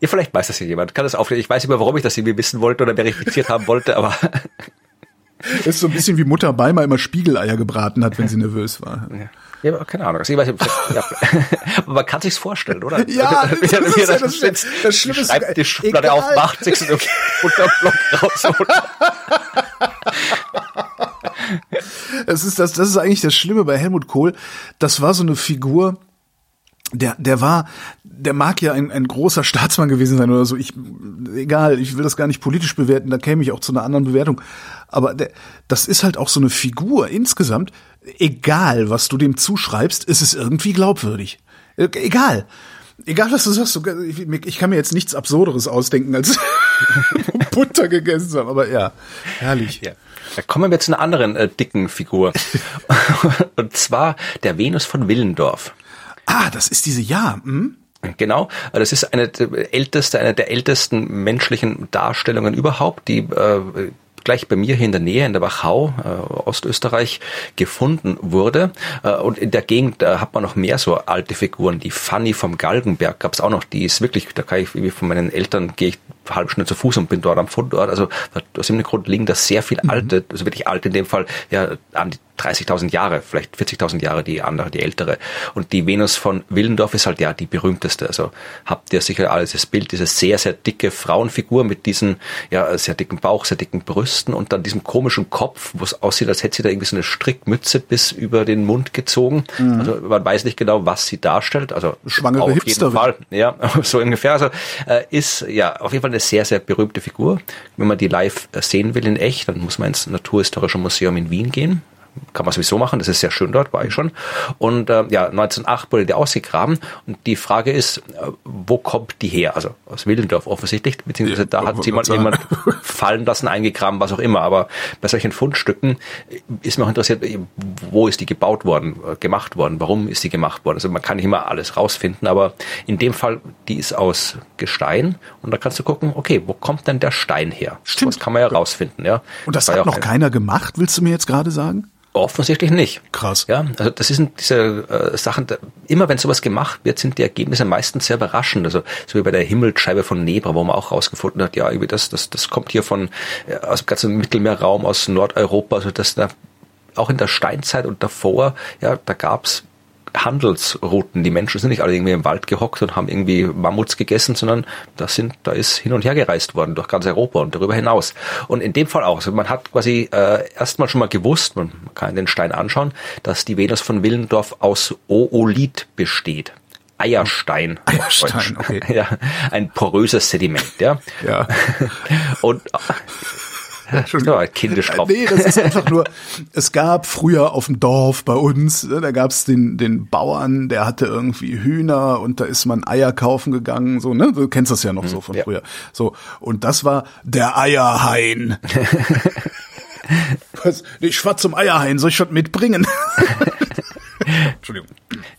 Ja, vielleicht weiß das ja jemand. Kann das aufklären? Ich weiß nicht mehr, warum ich das irgendwie wissen wollte oder verifiziert haben wollte, aber Das ist so ein bisschen wie Mutter Beimer immer Spiegeleier gebraten hat, wenn sie nervös war. ja, aber keine Ahnung. Also ich weiß, ja. Aber man kann sich's vorstellen, oder? Ja, das wie ist ja da das- sitzt, das Schlimme die ist- Schreibtischschublade egal. aufmacht, sich so einen Butterblock rausholt. Es ist das, das ist eigentlich das Schlimme bei Helmut Kohl. Das war so eine Figur, der, der war, der mag ja ein, ein großer Staatsmann gewesen sein oder so. Ich, egal, ich will das gar nicht politisch bewerten, da käme ich auch zu einer anderen Bewertung. Aber der, das ist halt auch so eine Figur insgesamt. Egal, was du dem zuschreibst, ist es irgendwie glaubwürdig. E- Egal. Egal, was du sagst, ich kann mir jetzt nichts Absurderes ausdenken, als Butter gegessen haben. Aber ja, herrlich. Ja. Da kommen wir zu einer anderen äh, dicken Figur. Und zwar der Venus von Willendorf. Ah, das ist diese Ja. Hm? Genau, das ist eine der älteste, eine der ältesten menschlichen Darstellungen überhaupt, die äh, gleich bei mir hier in der Nähe, in der Wachau, äh, Ostösterreich, gefunden wurde. Äh, und in der Gegend äh, hat man noch mehr so alte Figuren. Die Fanny vom Galgenberg gab es auch noch, die ist wirklich, da kann ich wie von meinen Eltern gehe ich halbe Stunde zu Fuß und bin dort am Fundort. Also aus dem Grund liegen da sehr viel alte, also wirklich alt in dem Fall, ja, an die 30.000 Jahre, vielleicht 40.000 Jahre die andere, die ältere. Und die Venus von Willendorf ist halt ja die berühmteste. Also habt ihr sicher alles das Bild, diese sehr, sehr dicke Frauenfigur mit diesen, ja, sehr dicken Bauch, sehr dicken Brüsten und dann diesem komischen Kopf, wo es aussieht, als hätte sie da irgendwie so eine Strickmütze bis über den Mund gezogen. Also man weiß nicht genau, was sie darstellt. Also Schwangere auf jeden. Fall. Ja, so ungefähr. Also äh, ist ja auf jeden Fall eine sehr, sehr berühmte Figur. Wenn man die live äh, sehen will in echt, dann muss man ins Naturhistorische Museum in Wien gehen. Kann man sowieso machen, das ist sehr schön dort, war ich schon. Und äh, ja, 1908 wurde die ausgegraben und die Frage ist, äh, wo kommt die her? Also aus Willendorf offensichtlich, beziehungsweise da hat jemand sagen. fallen lassen, eingegraben, was auch immer. Aber bei solchen Fundstücken ist mir auch interessiert, wo ist die gebaut worden, äh, gemacht worden, warum ist die gemacht worden. Also man kann nicht immer alles rausfinden, aber in dem Fall, die ist aus Gestein und da kannst du gucken, okay, wo kommt denn der Stein her? Stimmt. Das kann man ja rausfinden, ja. Und das war hat ja auch noch ein- keiner gemacht, willst du mir jetzt gerade sagen? Offensichtlich nicht. Krass. Ja, also das sind diese äh, Sachen, da, immer wenn sowas gemacht wird, sind die Ergebnisse meistens sehr überraschend. Also so wie bei der Himmelsscheibe von Nebra, wo man auch rausgefunden hat, ja, irgendwie das, das, das kommt hier von äh, aus dem ganzen Mittelmeerraum, aus Nordeuropa, also das da auch in der Steinzeit und davor, ja, da gab's Handelsrouten. Die Menschen sind nicht alle irgendwie im Wald gehockt und haben irgendwie Mammuts gegessen, sondern das sind, da ist hin und her gereist worden durch ganz Europa und darüber hinaus. Und in dem Fall auch. Also man hat quasi äh, erstmal schon mal gewusst, man kann den Stein anschauen, dass die Venus von Willendorf aus Oolith besteht. Eierstein. Eierstein, okay. Ja, ein poröses Sediment, ja. Ja. Und Ja, kindisch drauf. Nee, das ist einfach nur, es gab früher auf dem Dorf bei uns, ne, da gab es den, den Bauern, der hatte irgendwie Hühner und da ist man Eier kaufen gegangen, so, ne? Du kennst das ja noch so von ja. früher. So, und das war der Eierhain. Was? Ich fahr zum Eierhain, soll ich was mitbringen? Entschuldigung.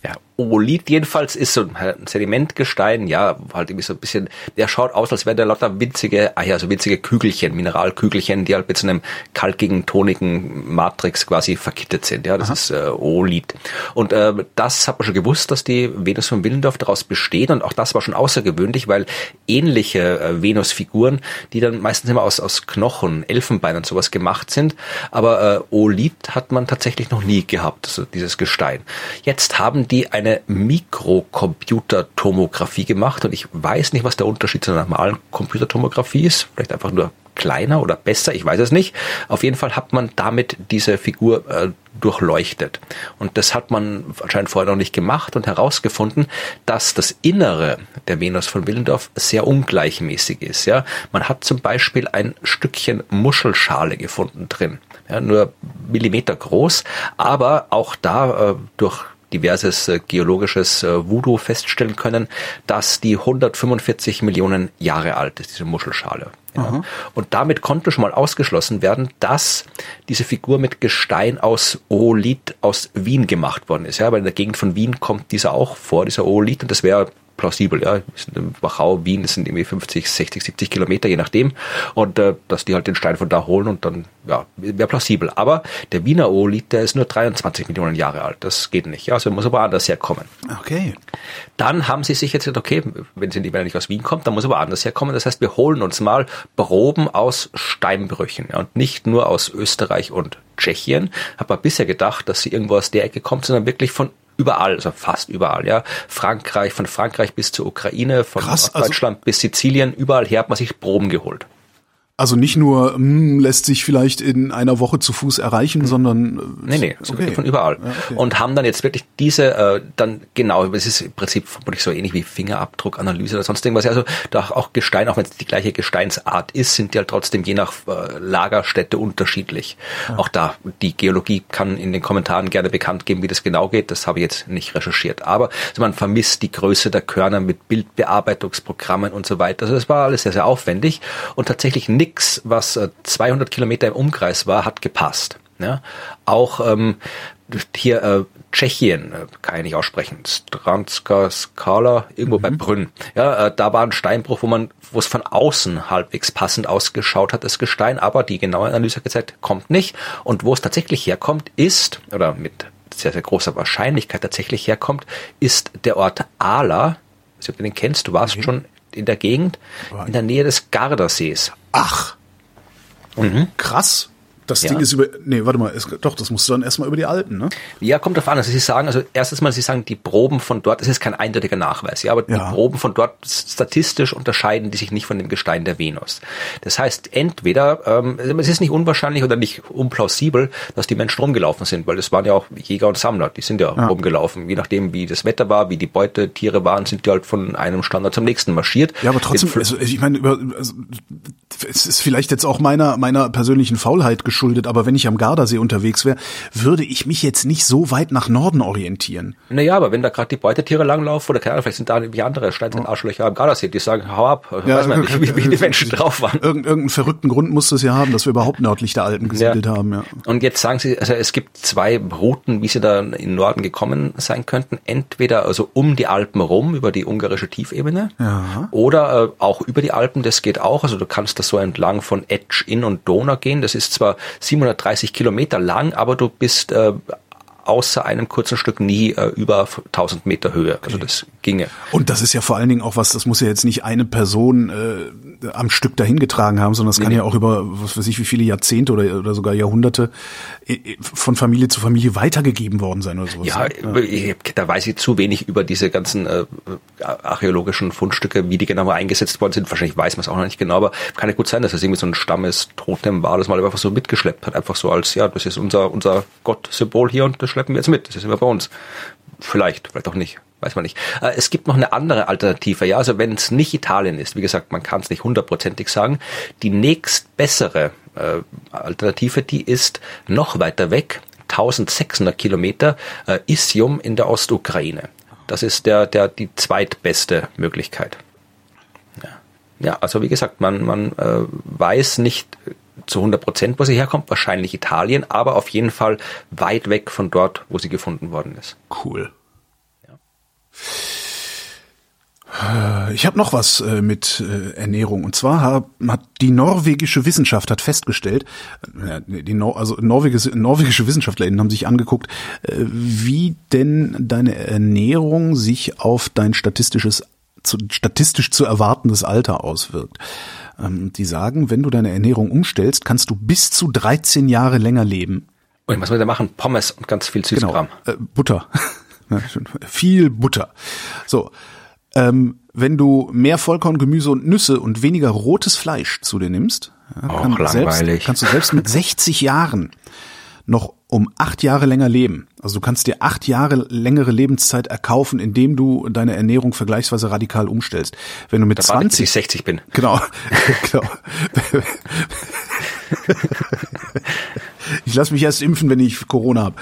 Ja, Oolith jedenfalls ist so ein Sedimentgestein, ja, halt irgendwie so ein bisschen, der schaut aus, als wären da lauter winzige, ah ja, so winzige Kügelchen, Mineralkügelchen, die halt mit so einem kalkigen, tonigen Matrix quasi verkittet sind, ja, das Aha. ist äh, Oolith. Und äh, das hat man schon gewusst, dass die Venus von Willendorf daraus besteht und auch das war schon außergewöhnlich, weil ähnliche äh, Venusfiguren, die dann meistens immer aus, aus Knochen, Elfenbein und sowas gemacht sind, aber äh, Oolith hat man tatsächlich noch nie gehabt, also dieses Gestein. Jetzt haben die eine Mikrocomputertomographie gemacht und ich weiß nicht, was der Unterschied zur normalen Computertomographie ist. Vielleicht einfach nur kleiner oder besser, ich weiß es nicht. Auf jeden Fall hat man damit diese Figur äh, durchleuchtet. Und das hat man anscheinend vorher noch nicht gemacht und herausgefunden, dass das Innere der Venus von Willendorf sehr ungleichmäßig ist. Ja, man hat zum Beispiel ein Stückchen Muschelschale gefunden drin, ja, nur Millimeter groß, aber auch da äh, durch diverses äh, geologisches äh, Voodoo feststellen können, dass die 145 Millionen Jahre alt ist, diese Muschelschale. Ja. Und damit konnte schon mal ausgeschlossen werden, dass diese Figur mit Gestein aus Oolith aus Wien gemacht worden ist. Ja, weil in der Gegend von Wien kommt dieser auch vor, dieser Oolith, und das wäre plausibel, ja. Wachau, Wien, das sind irgendwie 50, 60, 70 Kilometer, je nachdem. Und äh, dass die halt den Stein von da holen und dann, ja, wäre plausibel. Aber der Wiener Oolith, der ist nur 23 Millionen Jahre alt. Das geht nicht. Ja, also muss aber anders herkommen. Okay. Dann haben sie sich jetzt gesagt, okay, wenn sie wenn er nicht aus Wien kommt, dann muss aber anders herkommen. Das heißt, wir holen uns mal Proben aus Steinbrüchen ja, und nicht nur aus Österreich und Tschechien. Habe bisher gedacht, dass sie irgendwo aus der Ecke kommt, sondern wirklich von überall, also fast überall, ja. Frankreich, von Frankreich bis zur Ukraine, von Krass, also Deutschland also bis Sizilien, überall her hat man sich Proben geholt. Also nicht nur mh, hm, lässt sich vielleicht in einer Woche zu Fuß erreichen, mhm. sondern äh, nee, nee, okay. von überall. Ja, okay. Und haben dann jetzt wirklich diese äh, dann genau, es ist im Prinzip vermutlich so ähnlich wie Fingerabdruckanalyse oder sonst irgendwas. Also da auch Gestein, auch wenn es die gleiche Gesteinsart ist, sind die halt trotzdem je nach äh, Lagerstätte unterschiedlich. Ja. Auch da die Geologie kann in den Kommentaren gerne bekannt geben, wie das genau geht. Das habe ich jetzt nicht recherchiert. Aber also man vermisst die Größe der Körner mit Bildbearbeitungsprogrammen und so weiter. Also das war alles sehr sehr aufwendig und tatsächlich nicht nix, was 200 äh, Kilometer im Umkreis war, hat gepasst. Ja? Auch ähm, hier äh, Tschechien, äh, kann ich nicht aussprechen, Stranska Skala, irgendwo mhm. bei Brünn. Ja, äh, da war ein Steinbruch, wo man, wo es von außen halbwegs passend ausgeschaut hat, das Gestein, aber die genaue Analyse hat gezeigt, kommt nicht. Und wo es tatsächlich herkommt, ist, oder mit sehr, sehr großer Wahrscheinlichkeit tatsächlich herkommt, ist der Ort Ala. Ich weiß nicht, ob du den kennst, du warst mhm. schon in der Gegend, in der Nähe des Gardasees. Ach. Mhm. Krass. Das ja. Ding ist über, nee, warte mal, ist, doch, das musst du dann erstmal über die Alpen, ne? Ja, kommt drauf an. Also Sie sagen, also erstens mal, Sie sagen, die Proben von dort, das ist kein eindeutiger Nachweis, ja, aber ja. die Proben von dort statistisch unterscheiden die sich nicht von dem Gestein der Venus. Das heißt, entweder, ähm, es ist nicht unwahrscheinlich oder nicht unplausibel, dass die Menschen rumgelaufen sind, weil es waren ja auch Jäger und Sammler, die sind ja, ja. rumgelaufen. Je nachdem, wie das Wetter war, wie die Beutetiere waren, sind die halt von einem Standard zum nächsten marschiert. Ja, aber trotzdem, also ich meine, also, es ist vielleicht jetzt auch meiner, meiner persönlichen Faulheit geschuldet, aber wenn ich am Gardasee unterwegs wäre, würde ich mich jetzt nicht so weit nach Norden orientieren. Naja, aber wenn da gerade die Beutetiere langlaufen oder keine Ahnung, vielleicht sind da irgendwie andere Steinzeit-Arschlöcher am Gardasee, die sagen, hau ab, ja, weiß man nicht, wie, wie die Menschen drauf waren. Irgend, irgendeinen verrückten Grund muss es ja haben, dass wir überhaupt nördlich der Alpen gesiedelt ja. haben, ja. Und jetzt sagen Sie, also es gibt zwei Routen, wie Sie da in Norden gekommen sein könnten. Entweder also um die Alpen rum, über die ungarische Tiefebene, ja. oder äh, auch über die Alpen, das geht auch. Also du kannst das so entlang von Etsch, Inn und Donau gehen. Das ist zwar 730 Kilometer lang, aber du bist äh, außer einem kurzen Stück nie äh, über 1000 Meter Höhe. Also das ginge. Und das ist ja vor allen Dingen auch was, das muss ja jetzt nicht eine Person äh, am Stück dahin getragen haben, sondern das kann nee. ja auch über, was weiß ich, wie viele Jahrzehnte oder, oder sogar Jahrhunderte äh, von Familie zu Familie weitergegeben worden sein oder sowas. Ja, ja. da weiß ich zu wenig über diese ganzen äh, archäologischen Fundstücke, wie die genau eingesetzt worden sind. Wahrscheinlich weiß man es auch noch nicht genau, aber kann ja gut sein, dass das irgendwie so ein Stammes Totem war, das mal einfach so mitgeschleppt hat, einfach so als, ja, das ist unser, unser Gott-Symbol hier und das schleppen wir jetzt mit. Das ist immer bei uns. Vielleicht, vielleicht auch nicht. Weiß man nicht. Äh, es gibt noch eine andere Alternative. Ja, also wenn es nicht Italien ist, wie gesagt, man kann es nicht hundertprozentig sagen. Die nächst bessere äh, Alternative, die ist noch weiter weg, 1600 Kilometer, äh, Isium in der Ostukraine. Das ist der, der, die zweitbeste Möglichkeit. Ja, also wie gesagt, man, man äh, weiß nicht zu 100 Prozent, wo sie herkommt, wahrscheinlich Italien, aber auf jeden Fall weit weg von dort, wo sie gefunden worden ist. Cool. Ja. Ich habe noch was äh, mit äh, Ernährung und zwar hat, hat die norwegische Wissenschaft hat festgestellt, äh, die Nor also norwegische, norwegische WissenschaftlerInnen haben sich angeguckt, wie denn deine Ernährung sich auf dein statistisches zu, statistisch zu erwartendes Alter auswirkt. Ähm, die sagen, wenn du deine Ernährung umstellst, kannst du bis zu 13 Jahre länger leben. Und was wir da machen? Pommes und ganz viel Süßkram. Genau, äh, Butter. viel Butter. So, ähm, wenn du mehr Vollkorngemüse und Nüsse und weniger rotes Fleisch zu dir nimmst, ja, kann selbst, kannst du selbst mit 60 Jahren noch um acht Jahre länger leben. Also du kannst dir acht Jahre längere Lebenszeit erkaufen, indem du deine Ernährung vergleichsweise radikal umstellst. Wenn du mit da 20 ich 60 bin. Genau. genau. ich lasse mich erst impfen, wenn ich Corona habe.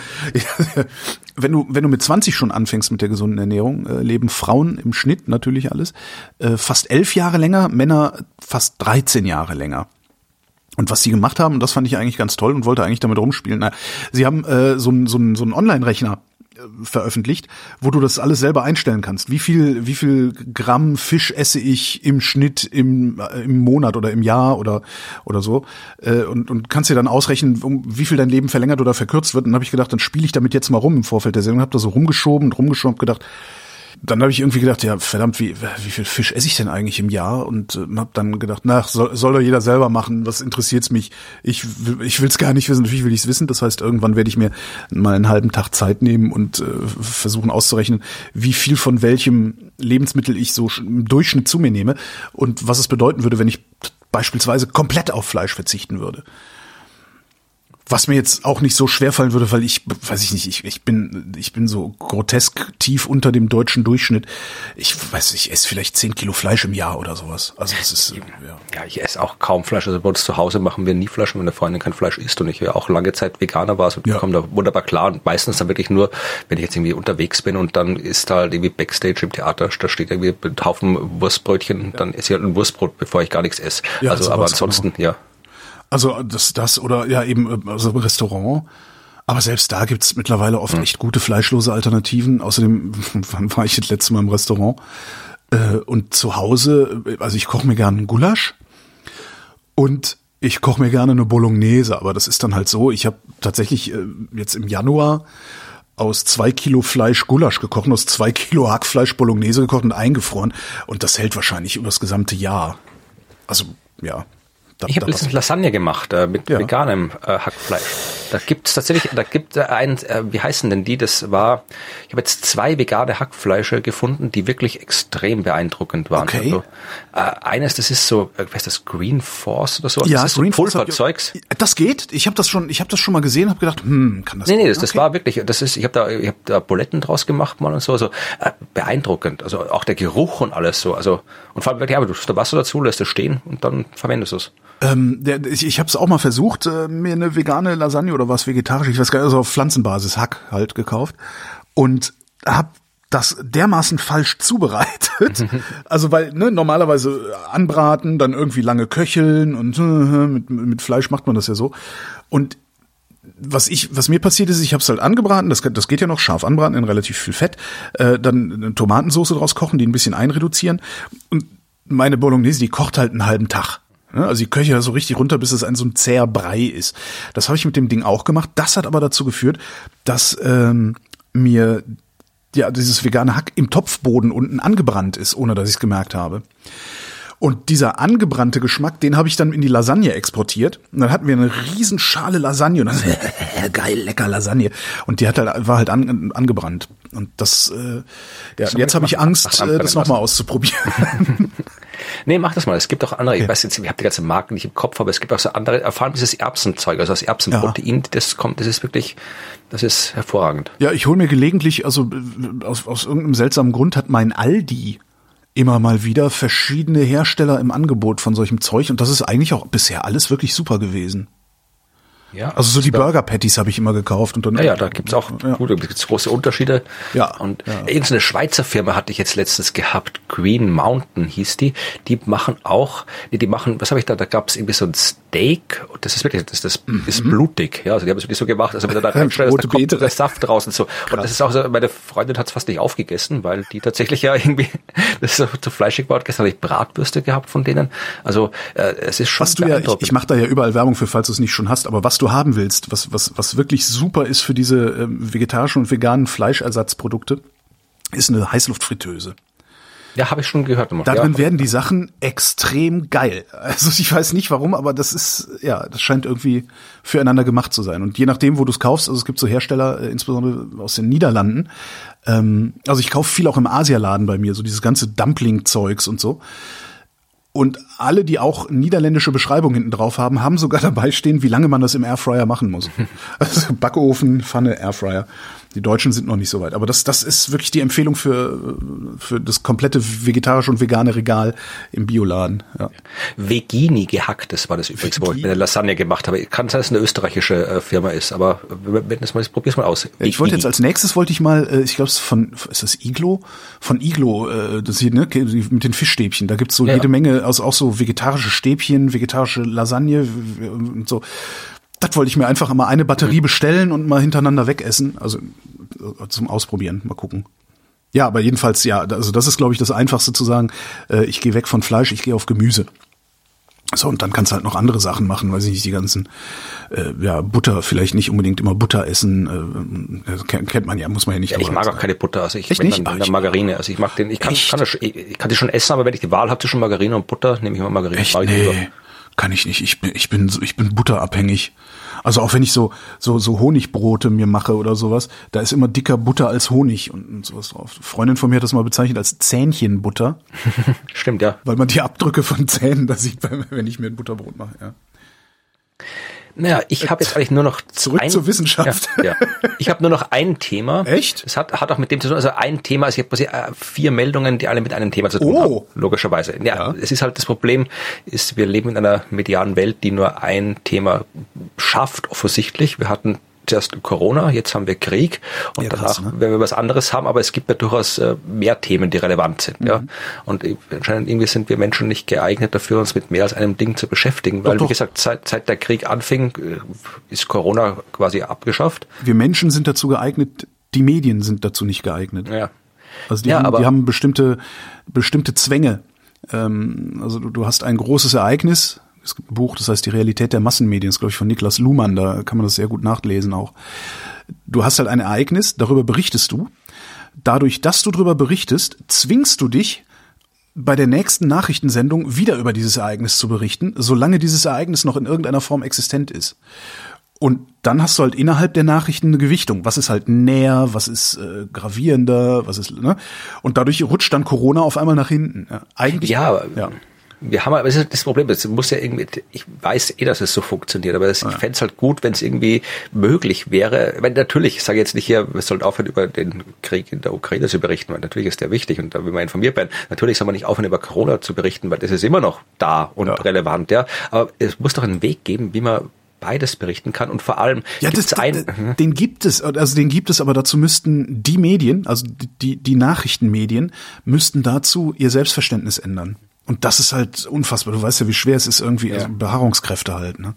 wenn du wenn du mit 20 schon anfängst mit der gesunden Ernährung, äh, leben Frauen im Schnitt natürlich alles äh, fast elf Jahre länger, Männer fast 13 Jahre länger. Und was sie gemacht haben, das fand ich eigentlich ganz toll und wollte eigentlich damit rumspielen. Na, sie haben äh, so einen so einen, so einen Online-Rechner äh, veröffentlicht, wo du das alles selber einstellen kannst. Wie viel, wie viel Gramm Fisch esse ich im Schnitt im, äh, im Monat oder im Jahr oder, oder so. Äh, und, und kannst dir dann ausrechnen, um wie viel dein Leben verlängert oder verkürzt wird. Und dann habe ich gedacht, dann spiele ich damit jetzt mal rum im Vorfeld der Sendung. Habe da so rumgeschoben und rumgeschoben, gedacht, dann habe ich irgendwie gedacht, ja, verdammt, wie, wie viel Fisch esse ich denn eigentlich im Jahr? Und äh, habe dann gedacht, na, soll, soll doch jeder selber machen, was interessiert's mich? Ich, ich will's gar nicht wissen, natürlich will ich's wissen. Das heißt, irgendwann werde ich mir mal einen halben Tag Zeit nehmen und äh, versuchen auszurechnen, wie viel von welchem Lebensmittel ich so im Durchschnitt zu mir nehme und was es bedeuten würde, wenn ich beispielsweise komplett auf Fleisch verzichten würde. Was mir jetzt auch nicht so schwer fallen würde, weil ich, weiß ich nicht, ich, ich bin, ich bin so grotesk tief unter dem deutschen Durchschnitt. Ich weiß, ich esse vielleicht zehn Kilo Fleisch im Jahr oder sowas. Also das ist, ja. Ja, ich esse auch kaum Fleisch. Also bei uns zu Hause machen wir nie Fleisch, wenn meine Freundin kein Fleisch isst und ich ja auch lange Zeit Veganer war, so ja. komme da wunderbar klar und meistens dann wirklich nur, wenn ich jetzt irgendwie unterwegs bin und dann ist da halt irgendwie Backstage im Theater, da steht irgendwie ein Haufen Wurstbrötchen, ja. dann esse ich halt ein Wurstbrot, bevor ich gar nichts esse. Ja, also, aber ansonsten, genau. ja. Also das, das oder ja eben also Restaurant. Aber selbst da gibt's mittlerweile oft echt gute fleischlose Alternativen. Außerdem, wann war ich das letzte Mal im Restaurant? Äh, und zu Hause, also ich koche mir gerne einen Gulasch und ich koche mir gerne eine Bolognese. Aber das ist dann halt so, ich habe tatsächlich äh, jetzt im Januar aus zwei Kilo Fleisch Gulasch gekocht, aus zwei Kilo Hackfleisch Bolognese gekocht und eingefroren. Und das hält wahrscheinlich über das gesamte Jahr. Also, ja. Da, ich habe letztens Lasagne gemacht äh, mit ja. veganem äh, Hackfleisch. Da gibt's tatsächlich, da gibt es ein, äh, wie heißen denn die? Das war, ich habe jetzt zwei vegane Hackfleische gefunden, die wirklich extrem beeindruckend waren. Okay. Also, äh, eines, das ist so, äh, was ist das, Green Force oder so? Ja, das ist Green so Pulverzeugs. Das geht. Ich habe das schon, ich habe das schon mal gesehen, habe gedacht, hm, kann das? Nee, nee, das, okay. das war wirklich, das ist, ich habe da, ich habe da Buletten draus gemacht mal und so, also äh, beeindruckend. Also auch der Geruch und alles so. Also und vor allem wirklich, ja, du tust da Wasser dazu, lässt es stehen und dann verwendest du es. Ähm, der, ich ich habe es auch mal versucht, äh, mir eine vegane Lasagne oder was vegetarisch, ich weiß gar nicht, also auf Pflanzenbasis Hack halt gekauft und habe das dermaßen falsch zubereitet. also weil ne, normalerweise anbraten, dann irgendwie lange köcheln und äh, mit, mit Fleisch macht man das ja so. Und was ich, was mir passiert ist, ich habe es halt angebraten, das, das geht ja noch scharf anbraten in relativ viel Fett, äh, dann eine Tomatensauce draus kochen, die ein bisschen einreduzieren und meine Bolognese, die kocht halt einen halben Tag. Also die köche so richtig runter, bis es ein so ein zäher Brei ist. Das habe ich mit dem Ding auch gemacht. Das hat aber dazu geführt, dass ähm, mir ja dieses vegane Hack im Topfboden unten angebrannt ist, ohne dass ich es gemerkt habe. Und dieser angebrannte Geschmack, den habe ich dann in die Lasagne exportiert. Und dann hatten wir eine riesen Schale Lasagne und dann geil, lecker Lasagne. Und die hat halt, war halt an, angebrannt. Und das, äh, ja, das jetzt habe ich Angst, äh, das nochmal auszuprobieren. nee, mach das mal. Es gibt auch andere, okay. ich weiß jetzt, ich habe die ganze Marken nicht im Kopf, aber es gibt auch so andere, erfahren dieses Erbsenzeug, also das Erbsenprotein, ja. das kommt, das ist wirklich, das ist hervorragend. Ja, ich hole mir gelegentlich, also aus, aus irgendeinem seltsamen Grund hat mein Aldi immer mal wieder verschiedene Hersteller im Angebot von solchem Zeug und das ist eigentlich auch bisher alles wirklich super gewesen. Ja, Also so die Burger Patties habe ich immer gekauft und dann Ja, ja, da gibt's auch Ja. gut, da gibt's große Unterschiede. Ja, Und ja. irgendeine Schweizer Firma hatte ich jetzt letztens gehabt, Green Mountain hieß die. Die machen auch, nee, die machen, was habe ich da? Da gab's irgendwie so ein Steak. Und das ist wirklich, das, das ist blutig. Ja, also die haben es wirklich so gemacht, also wenn du da reinschneidest, Mhm. rote da kommt Beete. der Saft und so. Und das ist auch so, meine Freundin hat's fast nicht aufgegessen, weil die tatsächlich ja irgendwie, das ist so zu fleischig war. Gestern habe ich Bratwürste gehabt von denen. Also äh, es ist schon Was du ja, ich, ich mache da ja überall Werbung für, falls du es nicht schon hast, aber was du haben willst, was, was, was wirklich super ist für diese ähm, vegetarischen und veganen Fleischersatzprodukte, ist eine Heißluftfritteuse. ja, habe ich schon gehört. immer. Darin ja. werden die Sachen extrem geil. Also ich weiß nicht warum, aber das ist, ja, das scheint irgendwie füreinander gemacht zu sein. Und je nachdem, wo du es kaufst, also es gibt so Hersteller, äh, insbesondere aus den Niederlanden, ähm, also ich kaufe viel auch im Asialaden bei mir, so dieses ganze Dumpling-Zeugs und so. Und alle, die auch niederländische Beschreibungen hinten drauf haben, haben sogar dabei stehen, wie lange man das im Airfryer machen muss. Also Backofen, Pfanne, Airfryer. Die Deutschen sind noch nicht so weit. Aber das, das ist wirklich die Empfehlung für, für das komplette vegetarische und vegane Regal im Bioladen. Ja. Vegini gehacktes war das übrigens, wo ich Vegini? eine Lasagne gemacht habe. Kann sein, dass es eine österreichische äh, Firma ist, aber wenn das mal ist, probier's mal aus. Ich wollte jetzt Vegini. als nächstes wollte ich mal, äh, ich glaube, es ist von ist das Iglo? Von Iglo, äh, das hier, ne, mit den Fischstäbchen. Da gibt's so Ja. jede Menge, also auch so vegetarische Stäbchen, vegetarische Lasagne und so. Das wollte ich mir einfach mal eine Batterie bestellen und mal hintereinander wegessen. Also äh, zum Ausprobieren, mal gucken. Ja, aber jedenfalls, ja, also das ist, glaube ich, das Einfachste zu sagen, äh, ich gehe weg von Fleisch, ich gehe auf Gemüse. So, und dann kannst du halt noch andere Sachen machen, weiß ich nicht, die ganzen, äh, ja, Butter, vielleicht nicht unbedingt immer Butter essen, äh, das kennt kennt man ja, muss man ja nicht. Ja, ich mag auch keine Butter, also ich wenn nicht? dann, Ah, dann ich- Margarine. Also ich mag den, ich kann, Echt? kann das, ich, ich kann die schon essen, aber wenn ich die Wahl habe zwischen Margarine und Butter, nehme ich immer Margarine. Echt? Nee, kann ich nicht. Ich bin, ich bin, ich bin butterabhängig. Also auch wenn ich so, so, so Honigbrote mir mache oder sowas, da ist immer dicker Butter als Honig und, und sowas drauf. Eine Freundin von mir hat das mal bezeichnet als Zähnchenbutter, Stimmt, ja. weil man die Abdrücke von Zähnen da sieht, wenn ich mir ein Butterbrot mache, ja. Naja, ich habe jetzt eigentlich nur noch Zurück zur Wissenschaft. Ja, ja. Ich habe nur noch ein Thema. Echt? Es hat, hat auch mit dem zu tun, also ein Thema, also ich habe äh, vier Meldungen, die alle mit einem Thema zu tun Oh. haben. Logischerweise. Ja, Ja. es ist halt das Problem, ist, wir leben in einer medialen Welt, die nur ein Thema schafft, offensichtlich. Wir hatten zuerst Corona, jetzt haben wir Krieg und Ja, danach ne? werden wir was anderes haben, aber es gibt ja durchaus äh, mehr Themen, die relevant sind. Ja? Mhm. Und äh, anscheinend irgendwie sind wir Menschen nicht geeignet dafür, uns mit mehr als einem Ding zu beschäftigen, weil doch. wie gesagt, seit, seit der Krieg anfing, äh, ist Corona quasi abgeschafft. Wir Menschen sind dazu geeignet, die Medien sind dazu nicht geeignet. Ja. Also die, Ja, haben, die haben bestimmte, bestimmte Zwänge. Ähm, also du hast ein großes Ereignis. Es gibt ein Buch, das heißt Die Realität der Massenmedien, das ist, glaube ich, von Niklas Luhmann, da kann man das sehr gut nachlesen auch. Du hast halt ein Ereignis, darüber berichtest du. Dadurch, dass du darüber berichtest, zwingst du dich, bei der nächsten Nachrichtensendung wieder über dieses Ereignis zu berichten, solange dieses Ereignis noch in irgendeiner Form existent ist. Und dann hast du halt innerhalb der Nachrichten eine Gewichtung. Was ist halt näher, was ist äh, gravierender, was ist, ne? Und dadurch rutscht dann Corona auf einmal nach hinten. Ja, eigentlich. Ja, aber ja. Wir haben aber das, ist das Problem, das muss ja irgendwie, ich weiß eh, dass es so funktioniert, aber das, ich fände es halt gut, wenn es irgendwie möglich wäre. Weil natürlich, ich sage jetzt nicht hier, wir sollten aufhören, über den Krieg in der Ukraine zu berichten, weil natürlich ist der wichtig und da will man informiert werden. Natürlich soll man nicht aufhören, über Corona zu berichten, weil das ist immer noch da und Ja. relevant, ja. Aber es muss doch einen Weg geben, wie man beides berichten kann und vor allem Ja, das, ein, d- den gibt es, also den gibt es, aber dazu müssten die Medien, also die, die Nachrichtenmedien, müssten dazu ihr Selbstverständnis ändern. Und das ist halt unfassbar. Du weißt ja, wie schwer es ist, irgendwie also Beharrungskräfte halt, ne?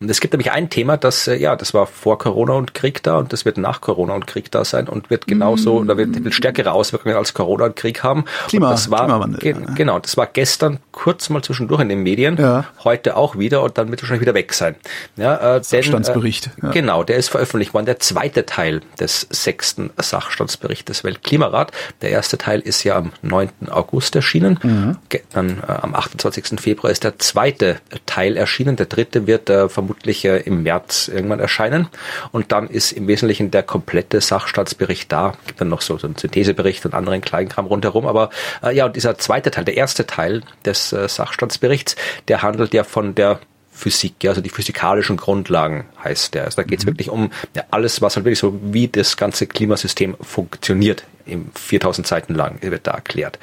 Und es gibt nämlich ein Thema, das, äh, ja, das war vor Corona und Krieg da und das wird nach Corona und Krieg da sein und wird genauso, oder wird, wird stärkere Auswirkungen als Corona und Krieg haben. Klima- und das war, Klimawandel, ge ja? Genau, das war gestern kurz mal zwischendurch in den Medien, Ja. heute auch wieder und dann wird wahrscheinlich wieder weg sein. Ja, äh, denn, Sachstandsbericht, Äh, ja. Genau, der ist veröffentlicht worden, der zweite Teil des sechsten Sachstandsberichts des Weltklimarat. Der erste Teil ist ja am 9. August erschienen. Mhm. Dann äh, am 28. Februar ist der zweite Teil erschienen. Der dritte wird äh, vermutlich äh, im März irgendwann erscheinen. Und dann ist im Wesentlichen der komplette Sachstandsbericht da. Gibt dann noch so, so einen Synthesebericht und anderen Kleinkram rundherum. Aber äh, ja, und dieser zweite Teil, der erste Teil des äh, Sachstandsberichts, der handelt ja von der Physik, ja, also die physikalischen Grundlagen heißt der. Also da geht es mhm. wirklich um ja, alles, was halt wirklich so, wie das ganze Klimasystem funktioniert, im 4000 Seiten lang wird da erklärt.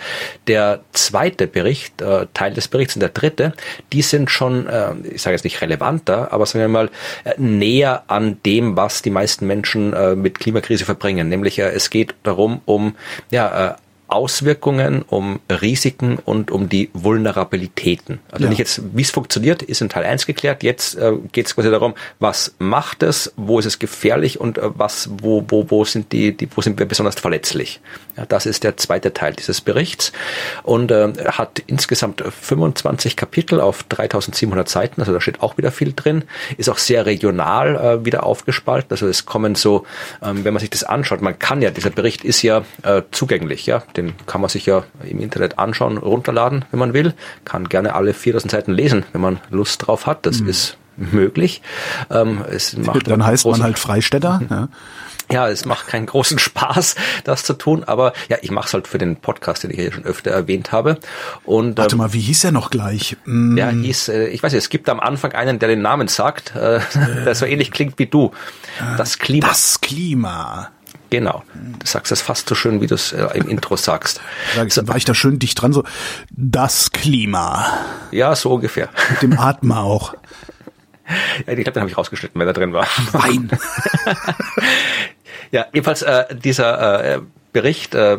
Der zweite Bericht, äh, Teil des Berichts und der dritte, die sind schon, äh, ich sage jetzt nicht relevanter, aber sagen wir mal äh, näher an dem, was die meisten Menschen äh, mit Klimakrise verbringen. Nämlich äh, es geht darum, um ja, äh, Auswirkungen, um Risiken und um die Vulnerabilitäten. Also ja. nicht jetzt, wie es funktioniert, ist in Teil 1 geklärt. Jetzt äh, geht es quasi darum, was macht es, wo ist es gefährlich und äh, was, wo, wo, wo sind die, die, wo sind wir besonders verletzlich. Ja, das ist der zweite Teil dieses Berichts und äh, hat insgesamt 25 Kapitel auf 3700 Seiten, also da steht auch wieder viel drin, ist auch sehr regional äh, wieder aufgespalten. Also es kommen so, ähm, wenn man sich das anschaut, man kann ja, dieser Bericht ist ja äh, zugänglich, ja, den kann man sich ja im Internet anschauen, runterladen, wenn man will. Kann gerne alle 4000 Seiten lesen, wenn man Lust drauf hat. Das mhm. ist möglich. Ähm, es macht Dann heißt man halt Freistädter. Ja. Ja, es macht keinen großen Spaß, das zu tun, aber ja, ich mache es halt für den Podcast, den ich ja schon öfter erwähnt habe. Und warte ähm, mal, wie hieß er noch gleich? Mm. Ja, hieß, äh, ich weiß nicht, es gibt am Anfang einen, der den Namen sagt, äh, der so ähnlich klingt wie du. Das Klima. Das Klima. Genau. Du sagst es fast so schön, wie du es äh, im Intro sagst. Sag ich, so, war ich da schön dicht dran, so das Klima. Ja, so ungefähr. Mit dem Atmen auch. Ja, ich glaube, den habe ich rausgeschnitten, wenn er drin war. Nein. ja, jedenfalls äh, dieser äh, Bericht äh,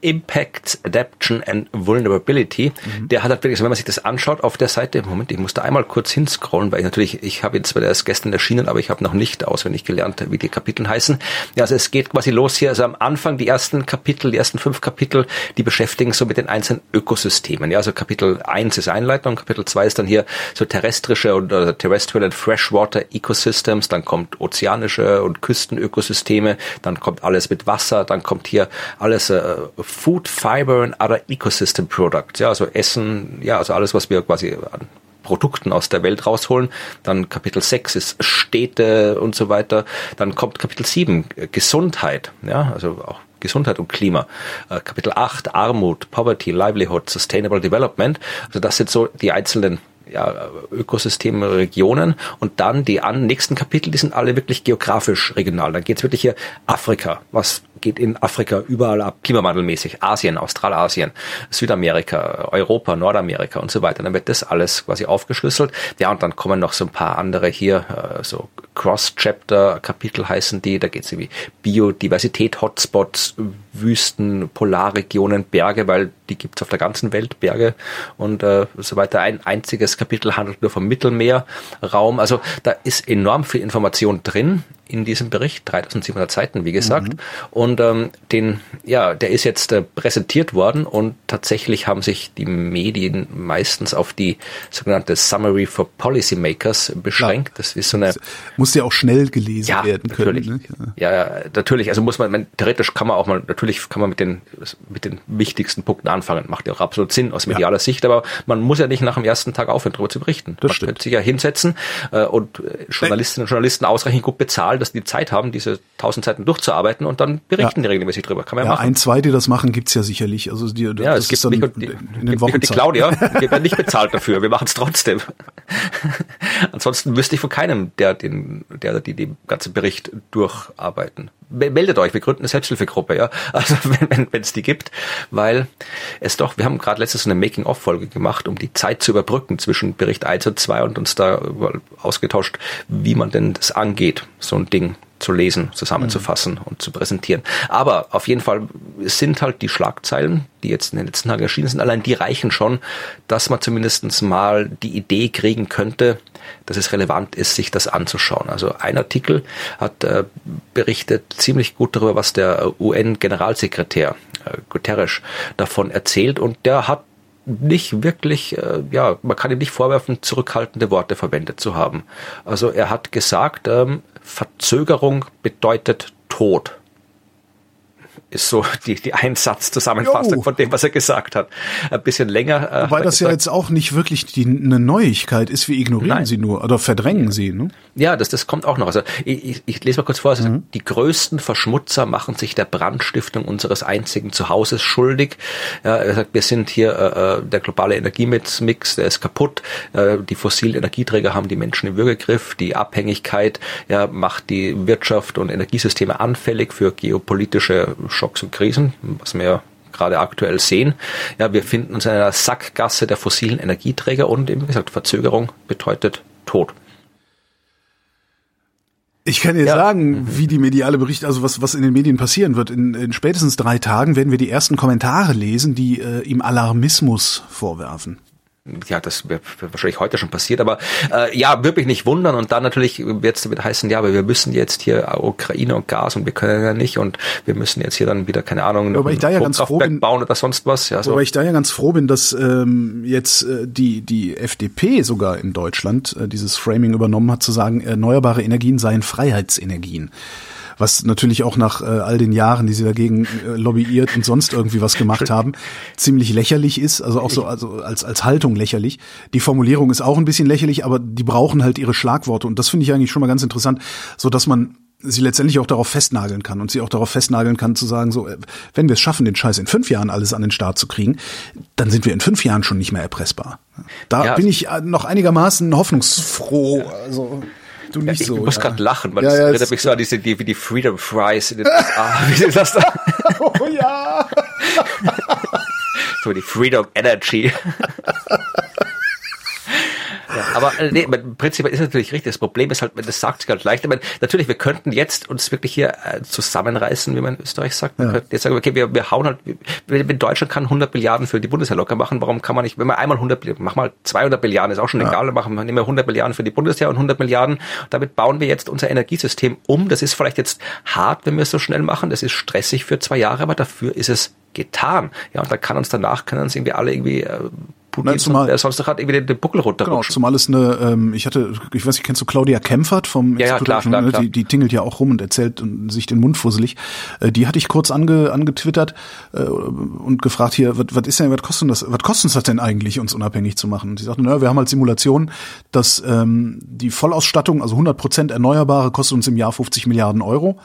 Impact, Adaption and Vulnerability. Mhm. Der hat halt wirklich, wenn man sich das anschaut auf der Seite, Moment, ich muss da einmal kurz hinscrollen, weil ich natürlich, ich habe jetzt zwar erst gestern erschienen, aber ich habe noch nicht auswendig gelernt, wie die Kapitel heißen. Ja, also es geht quasi los hier, also am Anfang die ersten Kapitel, die ersten fünf Kapitel, die beschäftigen so mit den einzelnen Ökosystemen. Ja, also Kapitel eins ist Einleitung, Kapitel zwei ist dann hier so terrestrische und uh, terrestrial and freshwater ecosystems, dann kommt ozeanische und Küstenökosysteme, dann kommt alles mit Wasser, dann kommt hier alles uh, Food, Fiber and Other Ecosystem Products. Ja, also Essen, ja, also alles, was wir quasi an Produkten aus der Welt rausholen. Dann Kapitel 6 ist Städte und so weiter. Dann kommt Kapitel 7, Gesundheit, ja, also auch Gesundheit und Klima. Äh, Kapitel 8, Armut, Poverty, Livelihood, Sustainable Development. Also das sind so die einzelnen ja, Ökosystemregionen und dann die an, nächsten Kapitel, die sind alle wirklich geografisch regional. Dann geht's wirklich hier Afrika, was geht in Afrika überall ab, klimawandelmäßig, Asien, Australasien, Südamerika, Europa, Nordamerika und so weiter. Dann wird das alles quasi aufgeschlüsselt. Ja, und dann kommen noch so ein paar andere hier, äh, so Cross-Chapter-Kapitel heißen die, da geht es wie Biodiversität, Hotspots, Wüsten, Polarregionen, Berge, weil die gibt's auf der ganzen Welt, Berge und äh, so weiter. Ein einziges Kapitel handelt nur vom Mittelmeerraum. Also da ist enorm viel Information drin in diesem Bericht, 3700 Seiten, wie gesagt. Mhm. Und ähm, den, ja, der ist jetzt äh, präsentiert worden und tatsächlich haben sich die Medien meistens auf die sogenannte Summary for Policymakers beschränkt. Ja. Das ist so eine. Muss ja auch schnell gelesen ja, werden natürlich. können. Ne? Ja. ja, natürlich. Also muss man, man, theoretisch kann man auch mal, natürlich kann man mit den, mit den wichtigsten Punkten anfangen. Macht ja auch absolut Sinn aus medialer. Sicht, aber man muss ja nicht nach dem ersten Tag aufhören, darüber zu berichten. Das man stimmt. könnte sich ja hinsetzen äh, und äh, Journalistinnen und Journalisten ausreichend gut bezahlen, dass die Zeit haben, diese tausend Seiten durchzuarbeiten und dann berichten die regelmäßig drüber. Kann man ja, ja machen. Ein, zwei, die das machen, gibt's ja sicherlich. Also die, ja, es gibt mich und die, in den Wochen die Claudia, die werden nicht bezahlt dafür. Wir machen es trotzdem. Ansonsten wüsste ich von keinem, der den, der die den ganzen Bericht durcharbeiten. Meldet euch, wir gründen eine Selbsthilfegruppe, ja. Also wenn wenn es die gibt, weil es doch, wir haben gerade letztes eine Making-of-Folge gemacht, um die Zeit zu überbrücken zwischen Bericht 1 und 2 und uns da ausgetauscht, wie man denn das angeht, so ein Ding zu lesen, zusammenzufassen mhm. und zu präsentieren. Aber auf jeden Fall sind halt die Schlagzeilen, die jetzt in den letzten Tagen erschienen sind, allein die reichen schon, dass man zumindest mal die Idee kriegen könnte, dass es relevant ist, sich das anzuschauen. Also ein Artikel hat äh, berichtet ziemlich gut darüber, was der UN-Generalsekretär äh, Guterres davon erzählt und der hat nicht wirklich, äh, ja, man kann ihm nicht vorwerfen, zurückhaltende Worte verwendet zu haben. Also er hat gesagt, ähm, Verzögerung bedeutet Tod. Ist so die, die Einsatzzusammenfassung von dem, was er gesagt hat. Ein bisschen länger. Äh, Wobei das ja jetzt auch nicht wirklich die, eine Neuigkeit ist. Wir ignorieren Nein. sie nur oder verdrängen sie. Ne? Ja, das, das kommt auch noch. Also ich, ich, ich lese mal kurz vor. Also, mhm. Die größten Verschmutzer machen sich der Brandstiftung unseres einzigen Zuhauses schuldig. Ja, er sagt, wir sind hier äh, äh der globale Energiemix, der ist kaputt. Äh, die fossilen Energieträger haben die Menschen im Würgegriff. Die Abhängigkeit ja, macht die Wirtschaft und Energiesysteme anfällig für geopolitische Schocks und Krisen, was wir gerade aktuell sehen. Ja, wir finden uns in einer Sackgasse der fossilen Energieträger und eben gesagt, Verzögerung bedeutet Tod. Ich kann dir ja. sagen, wie die mediale Bericht, also was, was in den Medien passieren wird. In, in spätestens drei Tagen werden wir die ersten Kommentare lesen, die äh, ihm Alarmismus vorwerfen ja, das wäre wahrscheinlich heute schon passiert, aber äh, ja, würde mich nicht wundern und dann natürlich wird es damit heißen, ja, aber wir müssen jetzt hier Ukraine und Gas und wir können ja nicht und wir müssen jetzt hier dann wieder, keine Ahnung, aber ich da ja ganz froh bin, bauen oder sonst was. Ja, so. Aber ich da ja ganz froh bin, dass ähm, jetzt äh, die, die FDP sogar in Deutschland äh, dieses Framing übernommen hat, zu sagen, erneuerbare Energien seien Freiheitsenergien was natürlich auch nach äh, all den Jahren, die sie dagegen äh, lobbyiert und sonst irgendwie was gemacht haben, ziemlich lächerlich ist, also auch so also als als Haltung lächerlich. Die Formulierung ist auch ein bisschen lächerlich, aber die brauchen halt ihre Schlagworte und das finde ich eigentlich schon mal ganz interessant, so dass man sie letztendlich auch darauf festnageln kann und sie auch darauf festnageln kann zu sagen, so, äh, wenn wir es schaffen, den Scheiß in fünf Jahren alles an den Start zu kriegen, dann sind wir in fünf Jahren schon nicht mehr erpressbar. Da ja, bin ich äh, noch einigermaßen hoffnungsfroh. Also Du nicht ja, ich so. Ich muss ja. gerade lachen, weil ja, das ja, erinnert mich so an diese, die, wie die Freedom Fries in den USA. Wie ist das da? oh ja. so die Freedom Energy. Aber äh, nee, prinzipiell ist natürlich richtig. Das Problem ist halt, das sagt sich halt leicht. Ich meine, natürlich, wir könnten jetzt uns wirklich hier äh, zusammenreißen, wie man in Österreich sagt. Wir ja. könnten jetzt sagen, okay, wir, wir hauen halt, wenn Deutschland kann 100 Milliarden für die Bundeswehr locker machen, warum kann man nicht, wenn man einmal 100 Milliarden, mach mal 200 Milliarden, ist auch schon ja. egal, machen wir nehmen wir 100 Milliarden für die Bundeswehr und 100 Milliarden. Damit bauen wir jetzt unser Energiesystem um. Das ist vielleicht jetzt hart, wenn wir es so schnell machen. Das ist stressig für zwei Jahre, aber dafür ist es getan. Ja, und da kann uns danach, können uns irgendwie alle irgendwie äh, Nein, zumal, der sonst hat irgendwie den, Buckel runterrutschen. Genau, zumal es eine, ähm, ich hatte, ich weiß nicht, kennst du Claudia Kempfert vom ja, ja, klar, klar, klar. Die, die tingelt ja auch rum und erzählt und sich den Mund fusselig. Äh, die hatte ich kurz ange, angetwittert äh, und gefragt hier, was, was ist denn, was kostet das, was kostet uns das denn eigentlich, uns unabhängig zu machen? Und sie sagte, naja, wir haben halt Simulationen, dass ähm, die Vollausstattung, also 100 Prozent Erneuerbare, kostet uns im Jahr 50 Milliarden Euro.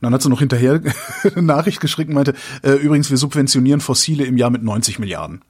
Und dann hat sie noch hinterher eine Nachricht geschickt und meinte, äh, übrigens, wir subventionieren Fossile im Jahr mit 90 Milliarden.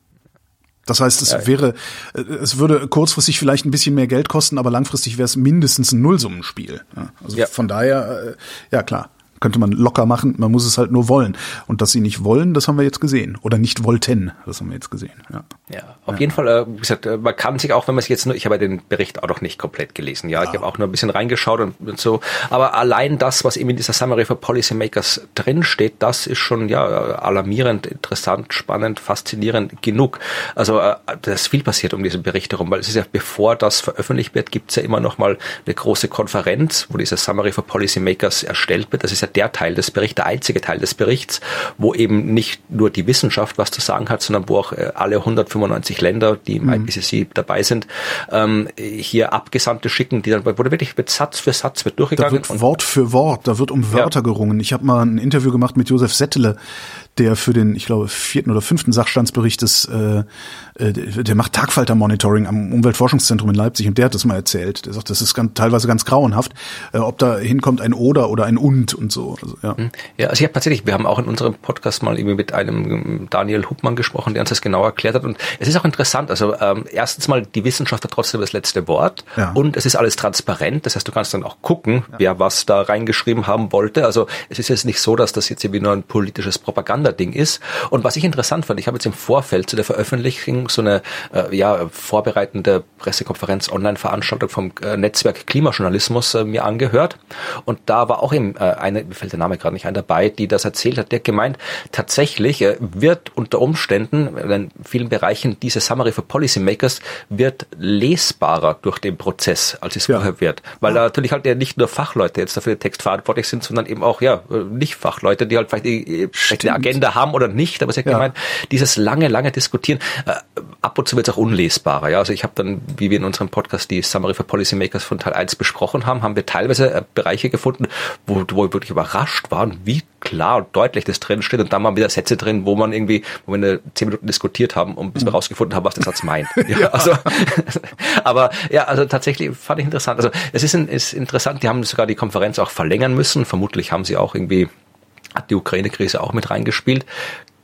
Das heißt, es ja, wäre, äh, es würde kurzfristig vielleicht ein bisschen mehr Geld kosten, aber langfristig wäre es mindestens ein Nullsummenspiel. Also ja. von daher, äh, ja klar könnte man locker machen, man muss es halt nur wollen. Und dass sie nicht wollen, das haben wir jetzt gesehen. Oder nicht wollten, das haben wir jetzt gesehen. Ja, ja auf ja. jeden Fall, äh, wie gesagt, äh, man kann sich auch, wenn man sich jetzt nur, ich habe den Bericht auch noch nicht komplett gelesen, ja, ja. ich habe auch nur ein bisschen reingeschaut und, und, so, aber allein das, was eben in dieser Summary for Policymakers drinsteht, das ist schon, ja, alarmierend, interessant, spannend, faszinierend genug. Also, äh, da ist viel passiert um diesen Bericht herum, weil es ist ja, bevor das veröffentlicht wird, gibt es ja immer noch mal eine große Konferenz, wo diese Summary for Policymakers erstellt wird. Das ist ja der Teil des Berichts, der einzige Teil des Berichts, wo eben nicht nur die Wissenschaft was zu sagen hat, sondern wo auch äh, alle 195 Länder, die im mhm. IPCC dabei sind, ähm, hier Abgesandte schicken, die dann, wo wirklich mit Satz für Satz wird durchgegangen. Da wird Wort für Wort, da wird um Wörter ja. gerungen. Ich habe mal ein Interview gemacht mit Josef Settele, der für den, ich glaube, vierten oder fünften Sachstandsbericht des, äh, der macht Tagfalter-Monitoring am Umweltforschungszentrum in Leipzig und der hat das mal erzählt. Der sagt, das ist ganz, teilweise ganz grauenhaft, äh, ob da hinkommt ein Oder oder ein Und und so. Also, ja. Hm. ja, also ich habe tatsächlich, wir haben auch in unserem Podcast mal irgendwie mit einem ähm, Daniel Hubmann gesprochen, der uns das genau erklärt hat und es ist auch interessant, also ähm, erstens mal, die Wissenschaft hat trotzdem das letzte Wort ja. und es ist alles transparent, das heißt, du kannst dann auch gucken, ja. wer was da reingeschrieben haben wollte. Also es ist jetzt nicht so, dass das jetzt irgendwie nur ein politisches Propaganda Ding ist. Und was ich interessant fand, ich habe jetzt im Vorfeld zu der Veröffentlichung so eine äh, ja, vorbereitende Pressekonferenz, Online-Veranstaltung vom äh, Netzwerk Klimajournalismus äh, mir angehört. Und da war auch eben äh, eine, mir fällt der Name gerade nicht ein, dabei, die das erzählt hat, der gemeint, tatsächlich äh, wird unter Umständen in vielen Bereichen diese Summary for Policymakers wird lesbarer durch den Prozess, als es ja. vorher wird. Weil da natürlich halt ja nicht nur Fachleute jetzt dafür den Text verantwortlich sind, sondern eben auch ja äh, nicht Fachleute, die halt vielleicht, vielleicht eine Agenda haben oder nicht, aber sie hat ja. gemeint, dieses lange, lange Diskutieren. Äh, ab und zu wird es auch unlesbarer. Ja, also ich habe dann, wie wir in unserem Podcast die Summary for Policymakers von Teil 1 besprochen haben, haben wir teilweise äh, Bereiche gefunden, wo, wo wir wirklich überrascht waren, wie klar und deutlich das drin steht und dann waren wieder Sätze drin, wo man irgendwie, wo wir eine zehn Minuten diskutiert haben und bis wir mhm. rausgefunden haben, was der Satz meint. Ja, ja. Also, aber ja, also tatsächlich fand ich interessant. Also es ist, ein, ist interessant, die haben sogar die Konferenz auch verlängern müssen. Vermutlich haben sie auch irgendwie hat die Ukraine-Krise auch mit reingespielt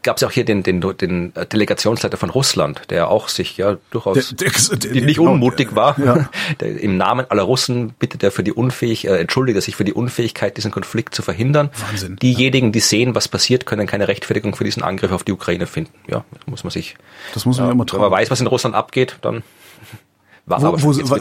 gab es auch hier den, den, den Delegationsleiter von Russland, der auch sich ja durchaus der, der, der, nicht genau, unmutig war. Ja. Der, Im Namen aller Russen bittet er für die Unfähig, äh, entschuldigt er sich für die Unfähigkeit, diesen Konflikt zu verhindern. Wahnsinn. Diejenigen, die sehen, was passiert, können keine Rechtfertigung für diesen Angriff auf die Ukraine finden. Ja, muss man sich. Das muss man ja, immer trauen. Wenn man weiß, was in Russland abgeht, dann war wo, aber wo, wo,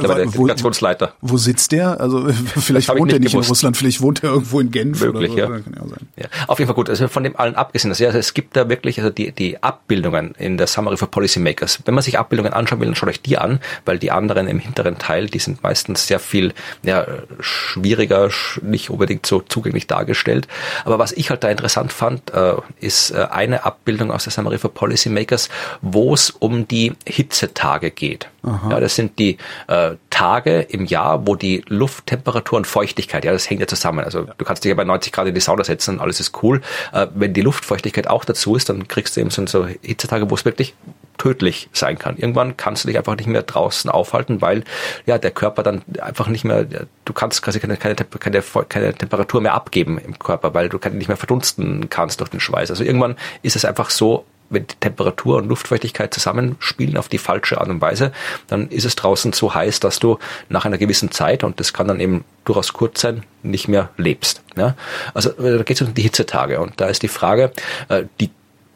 Wo sitzt der? Also vielleicht wohnt er nicht gewusst. in Russland, vielleicht wohnt er irgendwo in Genf. Möglich, so. ja. ja. Auf jeden Fall gut. Also von dem allen abgesehen, also, also es gibt da wirklich also die, die Abbildungen in der Summary for Policymakers. Wenn man sich Abbildungen anschauen will, dann schaut euch die an, weil die anderen im hinteren Teil, die sind meistens sehr viel ja, schwieriger, nicht unbedingt so zugänglich dargestellt. Aber was ich halt da interessant fand, äh, ist äh, eine Abbildung aus der Summary for Policymakers, wo es um die Hitzetage geht. Aha. Ja, das sind die äh, Tage im Jahr, wo die Lufttemperatur und Feuchtigkeit, ja, das hängt ja zusammen. Also ja. du kannst dich ja bei 90 Grad in die Sauna setzen und alles ist cool. Äh, wenn die Luftfeuchtigkeit auch dazu ist, dann kriegst du eben so, so Hitzetage, wo es wirklich tödlich sein kann. Irgendwann kannst du dich einfach nicht mehr draußen aufhalten, weil ja der Körper dann einfach nicht mehr, du kannst quasi keine, keine, keine, keine Temperatur mehr abgeben im Körper, weil du nicht mehr verdunsten kannst durch den Schweiß. Also irgendwann ist es einfach so wenn die Temperatur und Luftfeuchtigkeit zusammenspielen auf die falsche Art und Weise, dann ist es draußen so heiß, dass du nach einer gewissen Zeit, und das kann dann eben durchaus kurz sein, nicht mehr lebst. Ja? Also da geht es um die Hitzetage und da ist die Frage, äh, die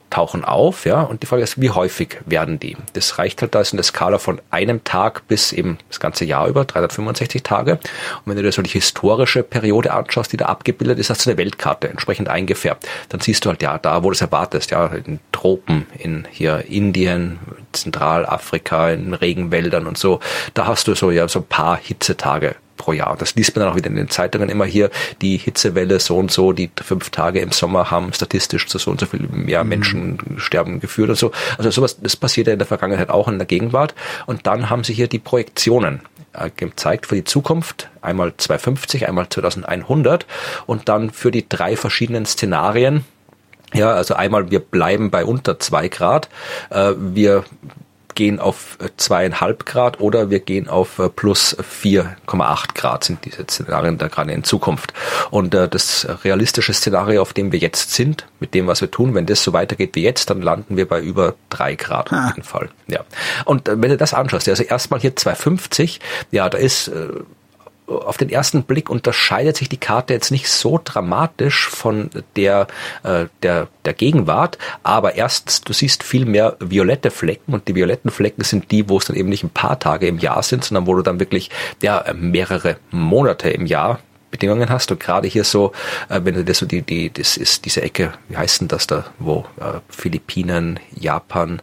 tauchen auf, ja, und die Frage ist, wie häufig werden die? Das reicht halt da ist eine Skala von einem Tag bis eben das ganze Jahr über, 365 Tage. Und wenn du dir so die historische Periode anschaust, die da abgebildet ist, hast du eine Weltkarte entsprechend eingefärbt. Dann siehst du halt, ja, da, wo du es erwartest, ja, in Tropen, in hier Indien, Zentralafrika, in Regenwäldern und so, da hast du so, ja, so ein paar Hitzetage pro Jahr. Das liest man dann auch wieder in den Zeitungen immer hier, die Hitzewelle so und so, die fünf Tage im Sommer haben statistisch zu so und so viel mehr mhm. Menschen sterben geführt und so. Also sowas, das passiert ja in der Vergangenheit auch in der Gegenwart. Und dann haben sie hier die Projektionen äh, gezeigt für die Zukunft. Einmal 250, einmal 2100 und dann für die drei verschiedenen Szenarien. Ja, also einmal wir bleiben bei unter zwei Grad, äh, wir gehen auf äh, zweieinhalb Grad oder wir gehen auf äh, plus 4,8 Grad sind diese Szenarien da gerade in Zukunft. Und äh, das realistische Szenario, auf dem wir jetzt sind, mit dem, was wir tun, wenn das so weitergeht wie jetzt, dann landen wir bei über drei Grad auf jeden Fall. Ja. Und wenn du das anschaust, also erstmal hier 250, ja, da ist auf den ersten Blick unterscheidet sich die Karte jetzt nicht so dramatisch von der, äh, der, der Gegenwart, aber erstens, du siehst viel mehr violette Flecken und die violetten Flecken sind die, wo es dann eben nicht ein paar Tage im Jahr sind, sondern wo du dann wirklich ja, mehrere Monate im Jahr Bedingungen hast und gerade hier so, äh, wenn du das so die, die, das ist diese Ecke, wie heißt denn das da, wo äh, Philippinen, Japan,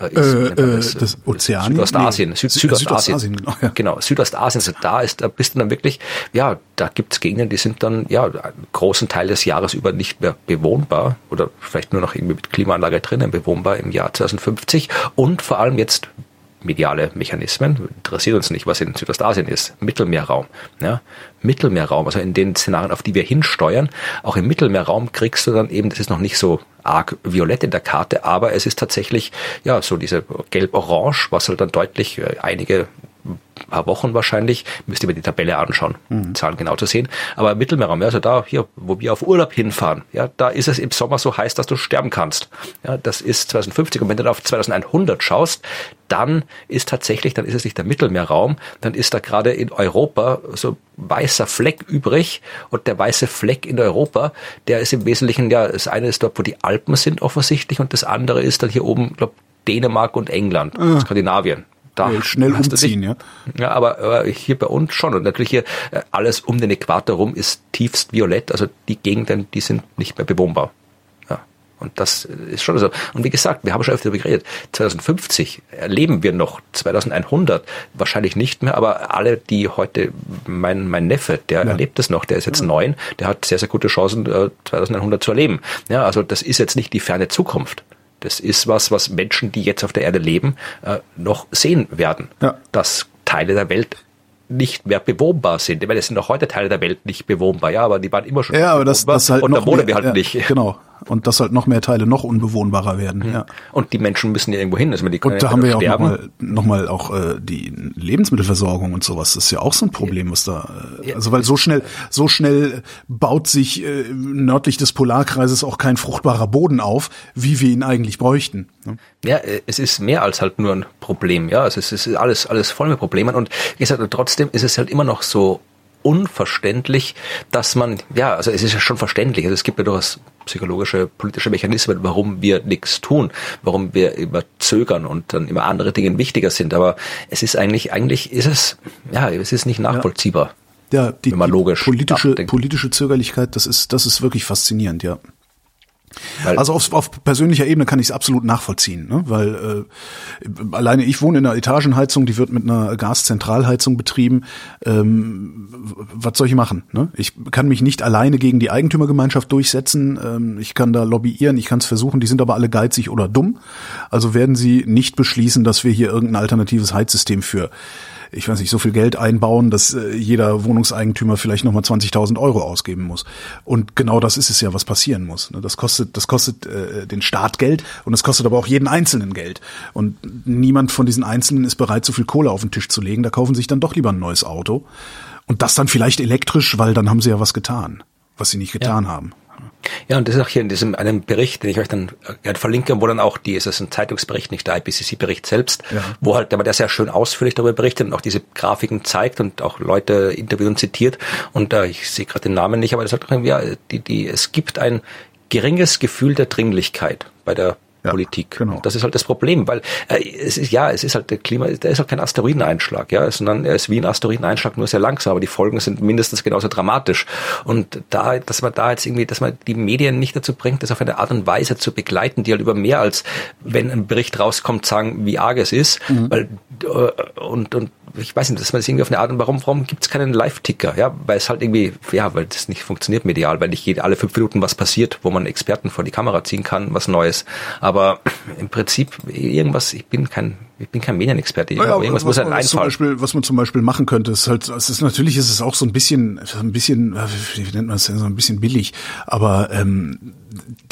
äh, ist, äh, das, äh, das Ozean? Südostasien, nee. Süd, Südostasien, Südostasien genau, ja. genau, Südostasien, also da ist, da bist du dann wirklich, ja, da gibt's Gegenden, die sind dann, ja, einen großen Teil des Jahres über nicht mehr bewohnbar oder vielleicht nur noch irgendwie mit Klimaanlage drinnen bewohnbar im Jahr 2050 und vor allem jetzt mediale Mechanismen. Interessiert uns nicht, was in Südostasien ist. Mittelmeerraum. Ja? Mittelmeerraum, also in den Szenarien, auf die wir hinsteuern. Auch im Mittelmeerraum kriegst du dann eben, das ist noch nicht so arg violett in der Karte, aber es ist tatsächlich, ja, so diese gelb-orange, was halt dann deutlich äh, einige paar Wochen wahrscheinlich, müsst ihr mir die Tabelle anschauen, mhm. Zahlen genau zu sehen. Aber Mittelmeerraum, also da hier, wo wir auf Urlaub hinfahren, ja, da ist es im Sommer so heiß, dass du sterben kannst. Ja, das ist 2050 und wenn du dann auf 2100 schaust, dann ist tatsächlich, dann ist es nicht der Mittelmeerraum, dann ist da gerade in Europa so weißer Fleck übrig und der weiße Fleck in Europa, der ist im Wesentlichen ja, das eine ist dort, wo die Alpen sind offensichtlich und das andere ist dann hier oben, glaube Dänemark und England, ah. Skandinavien da äh, schnell umziehen, ja. Ja, aber, aber hier bei uns schon. Und natürlich hier äh, alles um den Äquator rum ist tiefst violett. Also die Gegenden, die sind nicht mehr bewohnbar. Ja. Und das ist schon so. Und wie gesagt, wir haben schon öfter darüber geredet. 2050 erleben wir noch 2100 wahrscheinlich nicht mehr, aber alle, die heute, mein, mein Neffe, der ja. erlebt es noch, der ist jetzt ja. neun, der hat sehr, sehr gute Chancen, 2100 äh, zu erleben. Ja, also das ist jetzt nicht die ferne Zukunft. Das ist was, was Menschen, die jetzt auf der Erde leben, äh, noch sehen werden. Ja. Dass Teile der Welt nicht mehr bewohnbar sind. Ich meine, es sind auch heute Teile der Welt nicht bewohnbar, ja, aber die waren immer schon Ja, aber das, bewohnbar das halt und noch da wohnen wir halt ja, nicht. Genau. Und dass halt noch mehr Teile noch unbewohnbarer werden. Ja. Und die Menschen müssen ja irgendwo hin. Also die können Und da haben wir ja auch nochmal noch mal auch äh, die Lebensmittelversorgung und sowas. Das ist ja auch so ein Problem, was da. Äh, also weil so schnell, so schnell baut sich äh, nördlich des Polarkreises auch kein fruchtbarer Boden auf, wie wir ihn eigentlich bräuchten. ne? Ja, äh, es ist mehr als halt nur ein Problem. Ja, also es ist alles, alles voll mit Problemen. Und wie gesagt, trotzdem ist es halt immer noch so unverständlich, dass man, ja, also es ist ja schon verständlich, also es gibt ja durchaus psychologische, politische Mechanismen, warum wir nichts tun, warum wir immer zögern und dann immer andere Dinge wichtiger sind, aber es ist eigentlich, eigentlich ist es, ja, es ist nicht nachvollziehbar. Ja, die, man die logisch politische, nachdenkt. politische Zögerlichkeit, das ist, das ist wirklich faszinierend, ja. Weil- Also auf, auf persönlicher Ebene kann ich es absolut nachvollziehen, ne? weil äh, alleine ich wohne in einer Etagenheizung, die wird mit einer Gaszentralheizung betrieben. Ähm, was soll ich machen? Ne? Ich kann mich nicht alleine gegen die Eigentümergemeinschaft durchsetzen. Ähm, ich kann da lobbyieren, ich kann es versuchen. Die sind aber alle geizig oder dumm. Also werden sie nicht beschließen, dass wir hier irgendein alternatives Heizsystem für ich weiß nicht, so viel Geld einbauen, dass äh, jeder Wohnungseigentümer vielleicht nochmal 20.000 Euro ausgeben muss. Und genau das ist es ja, was passieren muss. ne? Das kostet, das kostet äh, den Staat Geld und es kostet aber auch jeden Einzelnen Geld. Und niemand von diesen Einzelnen ist bereit, so viel Kohle auf den Tisch zu legen. Da kaufen sich dann doch lieber ein neues Auto. Und das dann vielleicht elektrisch, weil dann haben sie ja was getan, was sie nicht getan haben. Ja, und das ist auch hier in diesem einem Bericht, den ich euch dann äh, gerne verlinke, wo dann auch die, es ist ein Zeitungsbericht, nicht der IPCC-Bericht selbst, Ja. wo halt der, der sehr schön ausführlich darüber berichtet und auch diese Grafiken zeigt und auch Leute interviewt und zitiert. Und äh, ich sehe gerade den Namen nicht, aber das sagt auch irgendwie, ja, die, die, es gibt ein geringes Gefühl der Dringlichkeit bei der Politik. genau. Das ist halt das Problem, weil äh, es ist ja, es ist halt der Klima, der ist halt kein Asteroideneinschlag, ja, sondern er ist wie ein Asteroideneinschlag, nur sehr langsam, aber die Folgen sind mindestens genauso dramatisch. Und da, dass man da jetzt irgendwie, dass man die Medien nicht dazu bringt, das auf eine Art und Weise zu begleiten, die halt über mehr als, wenn ein Bericht rauskommt, sagen, wie arg es ist, weil äh, und und ich weiß nicht, dass man das irgendwie auf eine Art und warum, warum gibt es keinen Live-Ticker, ja, weil es halt irgendwie, ja, weil das nicht funktioniert medial, weil nicht jede, alle fünf Minuten was passiert, wo man Experten vor die Kamera ziehen kann, was Neues. Aber im Prinzip irgendwas, ich bin kein, ich bin kein Medienexperte, Naja, aber irgendwas was, muss halt was zum einfallen. Beispiel, was man zum Beispiel machen könnte, ist halt, es ist natürlich ist es auch so ein bisschen, ein bisschen, äh, wie nennt man das denn, so ein bisschen billig, aber ähm,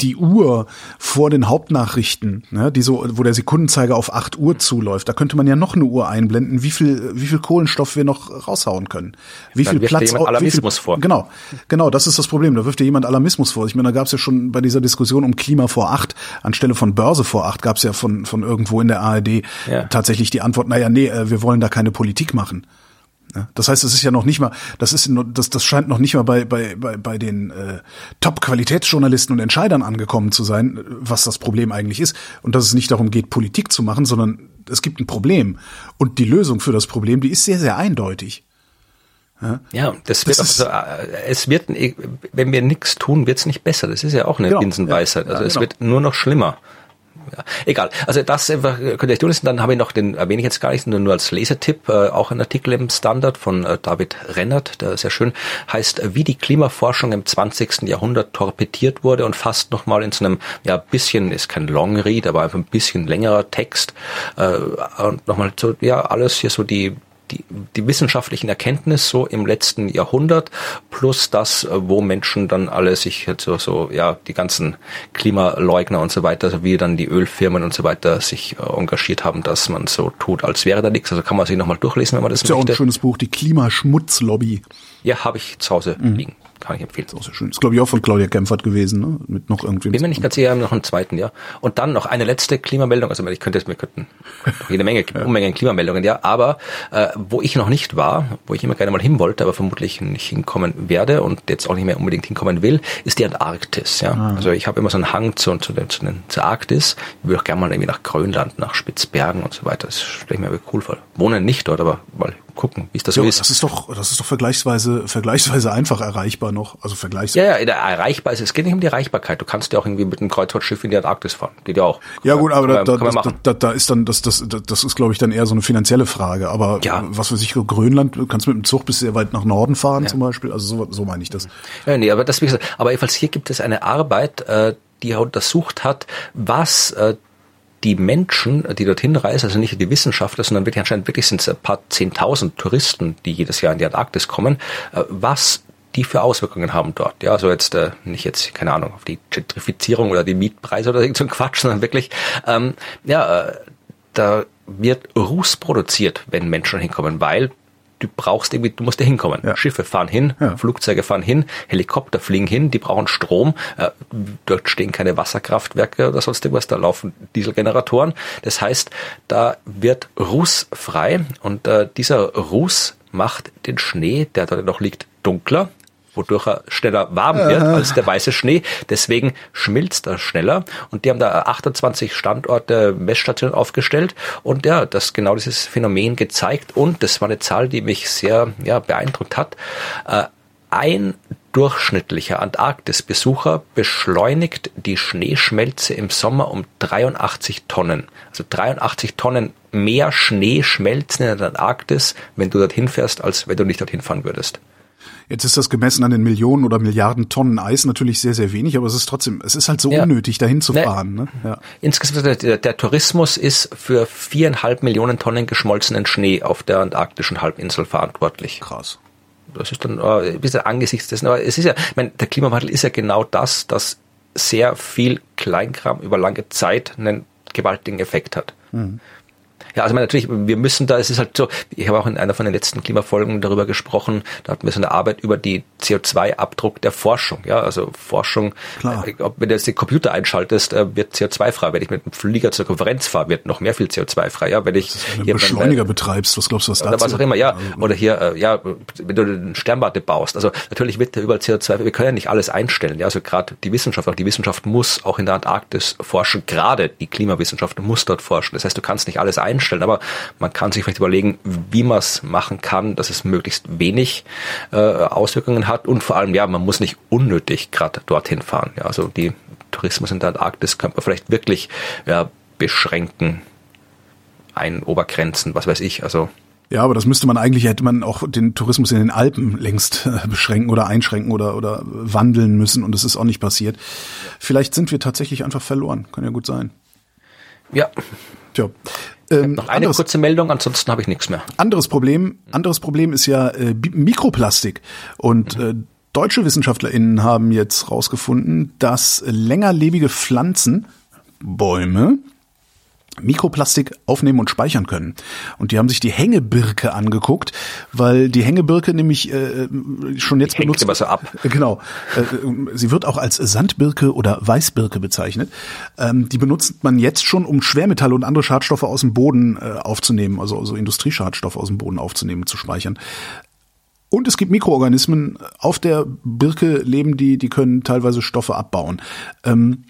die Uhr vor den Hauptnachrichten, ne, die so, wo der Sekundenzeiger auf 8 Uhr zuläuft, da könnte man ja noch eine Uhr einblenden, wie viel, wie viel Kohlenstoff wir noch raushauen können. Wie Dann viel dir Platz, jemand wie viel, Alarmismus vor. Genau, genau, das ist das Problem. Da wirft ja jemand Alarmismus vor. Ich meine, da gab es ja schon bei dieser Diskussion um Klima vor acht, anstelle von Börse vor acht, gab es ja von, von irgendwo in der ARD Ja. Tatsächlich die Antwort, naja, nee, äh, wir wollen da keine Politik machen. Ja, Das heißt, es ist ja noch nicht mal, das ist, das, das scheint noch nicht mal bei, bei, bei, bei den äh, Top-Qualitätsjournalisten und Entscheidern angekommen zu sein, äh, was das Problem eigentlich ist. Und dass es nicht darum geht, Politik zu machen, sondern es gibt ein Problem. Und die Lösung für das Problem, die ist sehr, sehr eindeutig. Ja, das, Das wird ist- auch so, äh, es wird, wenn wir nichts tun, wird es nicht besser. Das ist ja auch eine Genau, Binsenweisheit. ja, Also ja, es genau. wird nur noch schlimmer. Ja, egal. Also das einfach, könnt ihr euch tun. Dann habe ich noch den, erwähne ich jetzt gar nicht, nur als Lesetipp, äh, auch ein Artikel im Standard von äh, David Rennert, der sehr schön heißt, äh, wie die Klimaforschung im 20. Jahrhundert torpediert wurde und fast nochmal in so einem, ja, bisschen, ist kein Long Read, aber einfach ein bisschen längerer Text, und nochmal so, ja, alles hier so die, die, die wissenschaftlichen Erkenntnisse so im letzten Jahrhundert plus das, äh, wo Menschen dann alle sich so, so ja, die ganzen Klimaleugner und so weiter, wie dann die Ölfirmen und so weiter sich äh, engagiert haben, dass man so tut, als wäre da nichts. Also kann man sich nochmal durchlesen, wenn man das ist ja auch ein möchte. schönes Buch, die Klimaschmutzlobby. Ja, habe ich zu Hause liegen. Kann ich empfehlen. Auch sehr schön. Ist, glaube ich, auch von Claudia Kempfert gewesen, ne? Mit noch irgendwie. Bin mir nicht ganz sicher, wir haben noch einen zweiten, ja. Und dann noch eine letzte Klimameldung. Also ich könnte jetzt, wir könnten noch jede Menge, Unmengen Klimameldungen, ja. Aber äh, wo ich noch nicht war, wo ich immer gerne mal hin wollte, aber vermutlich nicht hinkommen werde und jetzt auch nicht mehr unbedingt hinkommen will, ist die Antarktis, ja. Also ich habe immer so einen Hang zu, zu, den, zu den, zur Arktis. Ich würde auch gerne mal irgendwie nach Grönland, nach Spitzbergen und so weiter. Das stelle ich mir aber cool vor. Wohnen nicht dort, aber mal gucken, wie es das so Ja, ist. das ist doch, das ist doch vergleichsweise, vergleichsweise einfach erreichbar noch. Also vergleichsweise. Ja, ja, erreichbar ist, es geht nicht um die Erreichbarkeit. Du kannst ja auch irgendwie mit einem Kreuzfahrtschiff in die Antarktis fahren. Geht ja auch. Ja gut, aber da, man, man da, machen. da, da ist dann das, das, das ist, glaube ich, dann eher so eine finanzielle Frage. Aber Ja. was weiß ich, Grönland, du kannst mit dem Zug bis sehr weit nach Norden fahren zum Beispiel. Also so, so meine ich das. Ja, nee, aber das, wie gesagt, aber jedenfalls hier gibt es eine Arbeit, äh, die er untersucht hat, was äh, die Menschen, die dorthin reisen, also nicht die Wissenschaftler, sondern wirklich anscheinend wirklich sind es ein paar zehntausend Touristen, die jedes Jahr in die Antarktis kommen, äh, was die für Auswirkungen haben dort. Ja, also jetzt äh, nicht jetzt, keine Ahnung, auf die Gentrifizierung oder die Mietpreise oder irgend so ein Quatsch, sondern wirklich, ähm, ja, äh, da wird Ruß produziert, wenn Menschen hinkommen, weil du brauchst irgendwie, du musst da hinkommen. Ja. Schiffe fahren hin, ja. Flugzeuge fahren hin, Helikopter fliegen hin, die brauchen Strom. Äh, dort stehen keine Wasserkraftwerke oder sonst irgendwas, da laufen Dieselgeneratoren. Das heißt, da wird Ruß frei und äh, dieser Ruß macht den Schnee, der dort noch liegt, dunkler wodurch er schneller warm wird Aha. als der weiße Schnee. Deswegen schmilzt er schneller. Und die haben da 28 Standorte Messstationen aufgestellt und ja, das genau dieses Phänomen gezeigt. Und das war eine Zahl, die mich sehr ja, beeindruckt hat. Äh, ein durchschnittlicher Antarktis-Besucher beschleunigt die Schneeschmelze im Sommer um 83 Tonnen. Also 83 Tonnen mehr Schnee schmelzen in der Antarktis, wenn du dorthin fährst, als wenn du nicht dorthin fahren würdest. Jetzt ist das gemessen an den Millionen oder Milliarden Tonnen Eis natürlich sehr, sehr wenig, aber es ist trotzdem, es ist halt so ja. unnötig, dahin zu ne, fahren. Ne? Ja. Insgesamt, der, der, Tourismus ist für viereinhalb Millionen Tonnen geschmolzenen Schnee auf der antarktischen Halbinsel verantwortlich. Krass. Das ist dann äh, ein bisschen angesichts dessen, aber es ist ja, ich meine, der Klimawandel ist ja genau das, dass sehr viel Kleinkram über lange Zeit einen gewaltigen Effekt hat. Mhm. Ja, also natürlich, wir müssen da, es ist halt so, ich habe auch in einer von den letzten Klimafolgen darüber gesprochen, da hatten wir so eine Arbeit über die CO2-Abdruck der Forschung. Ja, also Forschung, Klar. Äh, ob, wenn du jetzt den Computer einschaltest, äh, wird CO2 frei. Wenn ich mit dem Flieger zur Konferenz fahre, wird noch mehr viel CO2 frei. Ja, wenn ich wenn du Beschleuniger dann, betreibst, was glaubst du, was da Oder was auch immer, ja. Oder hier, äh, ja, wenn du eine Sternwarte baust. Also natürlich wird da überall CO2, wir können ja nicht alles einstellen. Ja, also gerade die Wissenschaft, auch die Wissenschaft muss auch in der Antarktis forschen, gerade die Klimawissenschaft muss dort forschen. Das heißt, du kannst nicht alles einstellen einstellen. Aber man kann sich vielleicht überlegen, wie man es machen kann, dass es möglichst wenig äh, Auswirkungen hat und vor allem, ja, man muss nicht unnötig gerade dorthin fahren. Ja, also die Tourismus in der Antarktis könnte man vielleicht wirklich ja, beschränken, ein Obergrenzen, was weiß ich. Also ja, aber das müsste man eigentlich, hätte man auch den Tourismus in den Alpen längst äh, beschränken oder einschränken oder, oder wandeln müssen und es ist auch nicht passiert. Vielleicht sind wir tatsächlich einfach verloren. Kann ja gut sein. Ja. Tja. Ähm, noch eine anderes, kurze Meldung, ansonsten habe ich nichts mehr. Anderes Problem, anderes Problem ist ja äh, Mikroplastik und mhm. äh, deutsche WissenschaftlerInnen haben jetzt rausgefunden, dass längerlebige Pflanzen, Bäume, Mikroplastik aufnehmen und speichern können. Und die haben sich die Hängebirke angeguckt, weil die Hängebirke nämlich äh, schon jetzt die benutzt. Immer so ab. Äh, genau. Äh, sie wird auch als Sandbirke oder Weißbirke bezeichnet. Ähm, die benutzt man jetzt schon, um Schwermetalle und andere Schadstoffe aus dem Boden äh, aufzunehmen, also, also Industrieschadstoffe aus dem Boden aufzunehmen, zu speichern. Und es gibt Mikroorganismen auf der Birke leben, die, die können teilweise Stoffe abbauen. Ähm,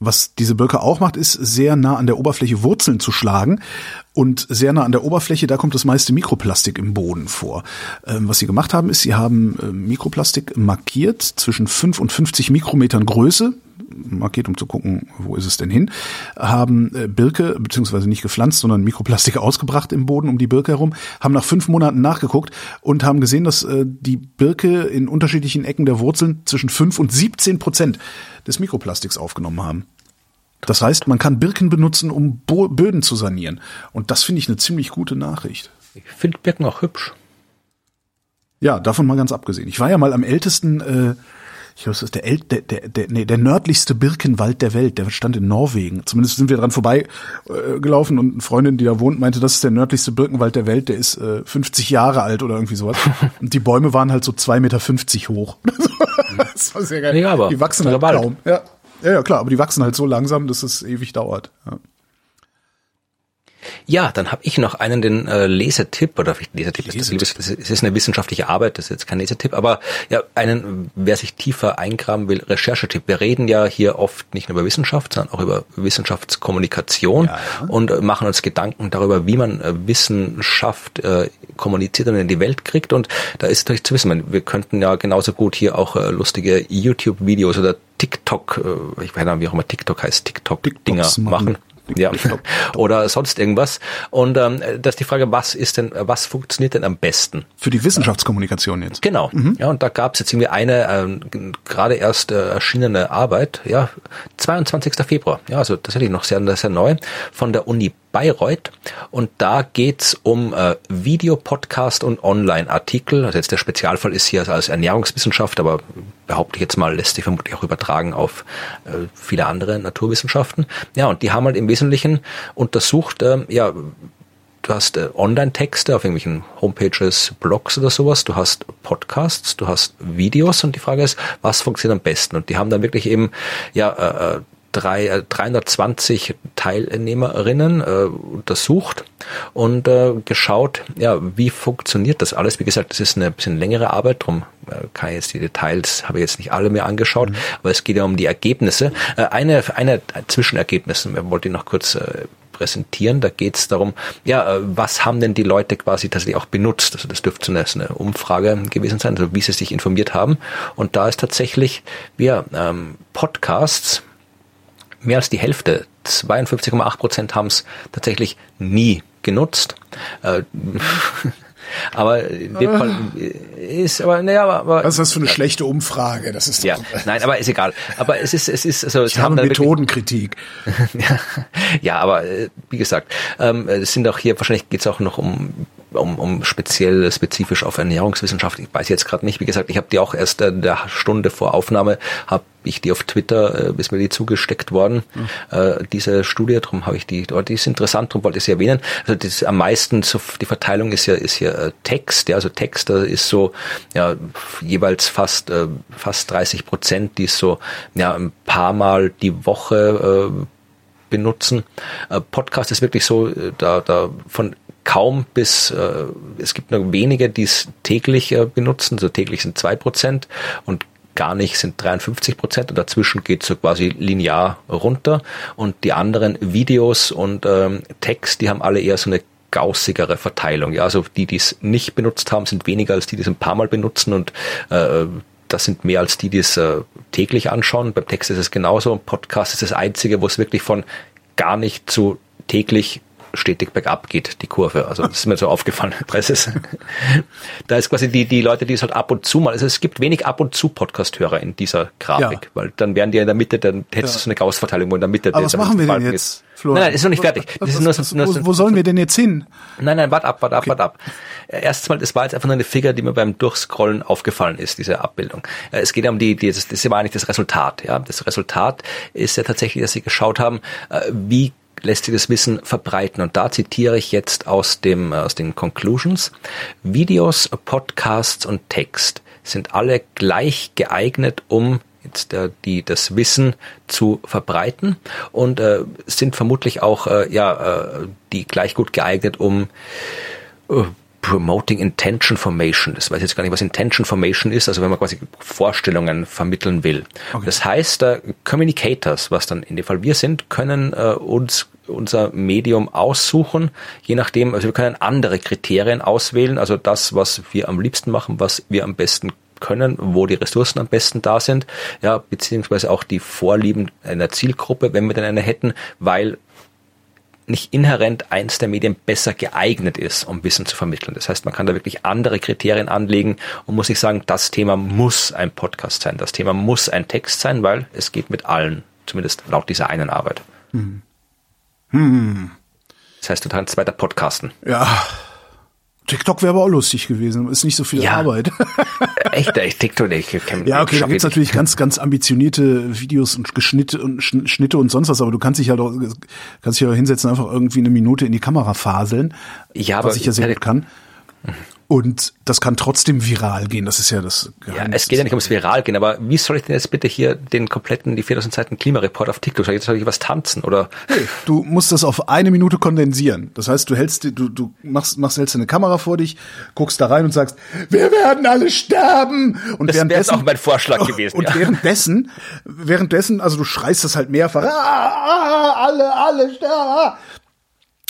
was diese Birke auch macht, ist sehr nah an der Oberfläche Wurzeln zu schlagen. Und sehr nah an der Oberfläche, da kommt das meiste Mikroplastik im Boden vor. Ähm, was sie gemacht haben, ist, sie haben äh, Mikroplastik markiert zwischen 5 und 50 Mikrometern Größe, markiert, um zu gucken, wo ist es denn hin, haben äh, Birke, beziehungsweise nicht gepflanzt, sondern Mikroplastik ausgebracht im Boden um die Birke herum, haben nach fünf Monaten nachgeguckt und haben gesehen, dass äh, die Birke in unterschiedlichen Ecken der Wurzeln zwischen 5 und 17 Prozent des Mikroplastiks aufgenommen haben. Das heißt, man kann Birken benutzen, um Bo Böden zu sanieren. Und das finde ich eine ziemlich gute Nachricht. Ich finde Birken auch hübsch. Ja, davon mal ganz abgesehen. Ich war ja mal am ältesten, äh, ich glaube, das ist der, El der, der, der, nee, der nördlichste Birkenwald der Welt. Der stand in Norwegen. Zumindest sind wir dran vorbei äh, gelaufen und eine Freundin, die da wohnt, meinte, das ist der nördlichste Birkenwald der Welt. Der ist äh, 50 Jahre alt oder irgendwie sowas. und die Bäume waren halt so 2,50 Meter hoch. das war sehr geil. Ja, aber die wachsen halt kaum. Ja. Ja, ja, klar, aber die wachsen halt so langsam, dass es ewig dauert. Ja. Ja, dann habe ich noch einen den äh, Lesetipp oder Lesetipp, Lesetipp. Ist, das, ist, ist eine wissenschaftliche Arbeit, das ist jetzt kein Lesetipp, aber ja einen, wer sich tiefer eingraben will, Recherchetipp. Wir reden ja hier oft nicht nur über Wissenschaft, sondern auch über Wissenschaftskommunikation ja, ja. und machen uns Gedanken darüber, wie man äh, Wissenschaft äh, kommuniziert und in die Welt kriegt. Und da ist natürlich zu wissen, wir könnten ja genauso gut hier auch äh, lustige YouTube-Videos oder TikTok, äh, ich weiß nicht, wie auch immer TikTok heißt, TikTok-Dinger machen. machen Ja, oder sonst irgendwas. Und ähm, das ist die Frage, was ist denn, was funktioniert denn am besten? Für die Wissenschaftskommunikation jetzt. Genau. Mhm. Ja, und da gab es jetzt irgendwie eine ähm, gerade erst äh, erschienene Arbeit, ja, 22. Februar, ja, also tatsächlich noch sehr, sehr neu, von der Uni Bayreuth. Und da geht's um äh, Videopodcast und Online-Artikel. Also jetzt der Spezialfall ist hier als Ernährungswissenschaft, aber behaupte ich jetzt mal, lässt sich vermutlich auch übertragen auf äh, viele andere Naturwissenschaften. Ja, und die haben halt im Wesentlichen untersucht, äh, ja, du hast äh, Online-Texte auf irgendwelchen Homepages, Blogs oder sowas, du hast Podcasts, du hast Videos und die Frage ist, was funktioniert am besten? Und die haben dann wirklich eben ja äh, äh drei, 320 äh, Teilnehmerinnen äh, untersucht und äh, geschaut, ja, wie funktioniert das alles. Wie gesagt, das ist eine bisschen längere Arbeit, drum äh, kann ich jetzt die Details, habe ich jetzt nicht alle mehr angeschaut, mhm. aber es geht ja um die Ergebnisse. Äh, eine, eine Zwischenergebnisse, wir wollten noch kurz äh, präsentieren. Da geht es darum, ja, äh, was haben denn die Leute quasi tatsächlich auch benutzt? Also das dürfte eine, eine Umfrage gewesen sein, also wie sie sich informiert haben. Und da ist tatsächlich, ja, ähm, Podcasts mehr als die Hälfte, 52,8 Prozent haben es tatsächlich nie genutzt. Äh, aber in dem Fall ist aber naja, aber, aber was ist das für eine schlechte Umfrage? Das ist ja nein, aber ist egal. Aber es ist es ist also ich habe Methodenkritik. ja, ja, aber äh, wie gesagt, ähm, es sind auch hier wahrscheinlich geht es auch noch um um, um speziell spezifisch auf Ernährungswissenschaft. Ich weiß jetzt gerade nicht. Wie gesagt, ich habe die auch erst in der Stunde vor Aufnahme habe ich die auf Twitter, äh, ist mir die zugesteckt worden, mhm. äh, diese Studie, darum habe ich die, die ist interessant, darum wollte ich sie erwähnen. Also das am meisten, so, die Verteilung ist ja, ist hier äh, Text, ja, also Text, da ist so, ja, jeweils fast, äh, fast 30 Prozent, die ist so, ja, ein paar Mal die Woche, äh, benutzen. Äh, Podcast ist wirklich so, äh, da, da von kaum bis, äh, es gibt nur wenige, die es täglich äh, benutzen, so täglich sind zwei Prozent und gar nicht sind 53 Prozent und dazwischen geht so quasi linear runter und die anderen Videos und ähm, Text, die haben alle eher so eine gaussigere Verteilung. Ja, also die, die es nicht benutzt haben, sind weniger als die, die es ein paar Mal benutzen und äh, das sind mehr als die, die es äh, täglich anschauen. Beim Text ist es genauso. Ein Podcast ist das einzige, wo es wirklich von gar nicht zu täglich stetig bergab geht, die Kurve. Also das ist mir so aufgefallen, Presses. da ist quasi die, die Leute, die es halt ab und zu mal, also es gibt wenig ab und zu Podcast-Hörer in dieser Grafik, ja. weil dann wären die in der Mitte, dann hättest du so eine Gauss-Verteilung, wo in der Mitte Aber was machen wir denn jetzt? Ist. Florian. Nein, nein, ist noch nicht fertig. Was, was, was, nur, wo, wo sollen wir denn jetzt hin? Nein, nein, warte ab, warte ab, okay. warte ab. Erstens mal, das war jetzt einfach nur eine Figur, die mir beim Durchscrollen aufgefallen ist, diese Abbildung. Äh, es geht ja um die, die das, das war eigentlich das Resultat. Ja, Das Resultat ist ja tatsächlich, dass sie geschaut haben, äh, wie lässt sich das Wissen verbreiten. Und da zitiere ich jetzt aus dem, aus den Conclusions. Videos, Podcasts und Text sind alle gleich geeignet, um jetzt äh, die das Wissen zu verbreiten und äh, sind vermutlich auch äh, ja äh, die gleich gut geeignet, um äh, Promoting Intention Formation. Das weiß ich jetzt gar nicht, was Intention Formation ist, also wenn man quasi Vorstellungen vermitteln will. Okay. Das heißt, äh, Communicators, was dann in dem Fall wir sind, können äh, uns unser Medium aussuchen, je nachdem, also wir können andere Kriterien auswählen, also das, was wir am liebsten machen, was wir am besten können, wo die Ressourcen am besten da sind, ja, beziehungsweise auch die Vorlieben einer Zielgruppe, wenn wir denn eine hätten, weil nicht inhärent eins der Medien besser geeignet ist, um Wissen zu vermitteln. Das heißt, man kann da wirklich andere Kriterien anlegen und muss sich sagen, das Thema muss ein Podcast sein, das Thema muss ein Text sein, weil es geht mit allen, zumindest laut dieser einen Arbeit. Hm. Hm. Das heißt, du kannst weiter podcasten. Ja, TikTok wäre aber auch lustig gewesen. Ist nicht so viel ja. Arbeit. Echt, echt TikTok nicht. Ja, okay, da gibt's natürlich ganz, ganz ambitionierte Videos und Geschnitte und Schnitte und sonst was, aber du kannst dich halt auch, kannst dich ja hinsetzen, einfach irgendwie eine Minute in die Kamera faseln. Ja, aber was ich ja sehr gut kann. Und das kann trotzdem viral gehen, das ist ja das Geheimnis. Ja, es geht ja nicht ums viral gehen, aber wie soll ich denn jetzt bitte hier den kompletten, die 4000 Seiten Klimareport auf TikTok, jetzt soll ich was tanzen oder? Hey, du musst das auf eine Minute kondensieren. Das heißt, du hältst, du, du machst, machst, hältst eine Kamera vor dich, guckst da rein und sagst, wir werden alle sterben! Und das wäre auch mein Vorschlag gewesen. Und ja. währenddessen, währenddessen, also du schreist das halt mehrfach, ah, ah, alle, alle sterben!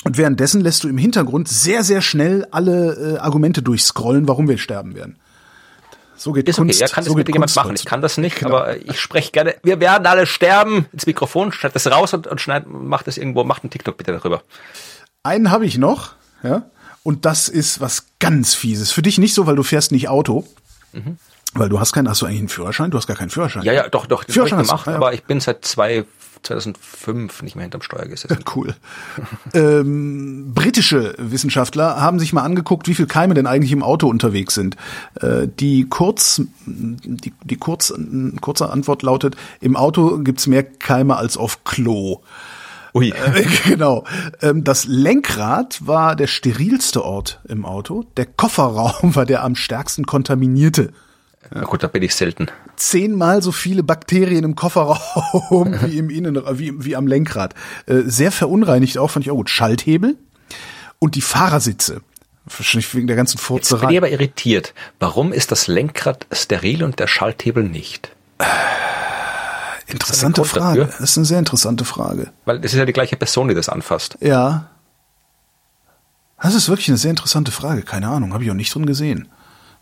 Und währenddessen lässt du im Hintergrund sehr, sehr schnell alle äh, Argumente durchscrollen, warum wir sterben werden. So geht Ist Kunst. okay, ja, kann das so bitte jemand Kunst machen. Ich kann das nicht, aber ich spreche gerne. Wir werden alle sterben ins Mikrofon, schneid das raus und, und schneid, mach das irgendwo, macht einen TikTok bitte darüber. Einen habe ich noch, ja. Und das ist was ganz Fieses. Für dich nicht so, weil du fährst nicht Auto. Weil du hast keinen, hast du eigentlich einen Führerschein? Du hast gar keinen Führerschein. Ja, ja, doch, doch, Führerschein gemacht, ja, ja. aber ich bin seit zwei, 2005 nicht mehr hinterm Steuer gesessen. Cool. ähm, britische Wissenschaftler haben sich mal angeguckt, wie viel Keime denn eigentlich im Auto unterwegs sind. Äh, die kurz, die, die kurz, kurze Antwort lautet: Im Auto gibt's mehr Keime als auf Klo. Ui. Äh, genau. Ähm, das Lenkrad war der sterilste Ort im Auto. Der Kofferraum war der am stärksten kontaminierte. Na gut, da bin ich selten. Zehnmal so viele Bakterien im Kofferraum wie im Innen, wie, wie am Lenkrad. Äh, sehr verunreinigt auch, fand ich auch gut. Schalthebel und die Fahrersitze. Wahrscheinlich wegen der ganzen Jetzt bin ich Furzerei. aber irritiert. Warum ist das Lenkrad steril und der Schalthebel nicht? Interessante Grund Frage. dafür? Das ist eine sehr interessante Frage. Weil das ist ja die gleiche Person, die das anfasst. Ja. Das ist wirklich eine sehr interessante Frage. Keine Ahnung, habe ich auch nicht drin gesehen.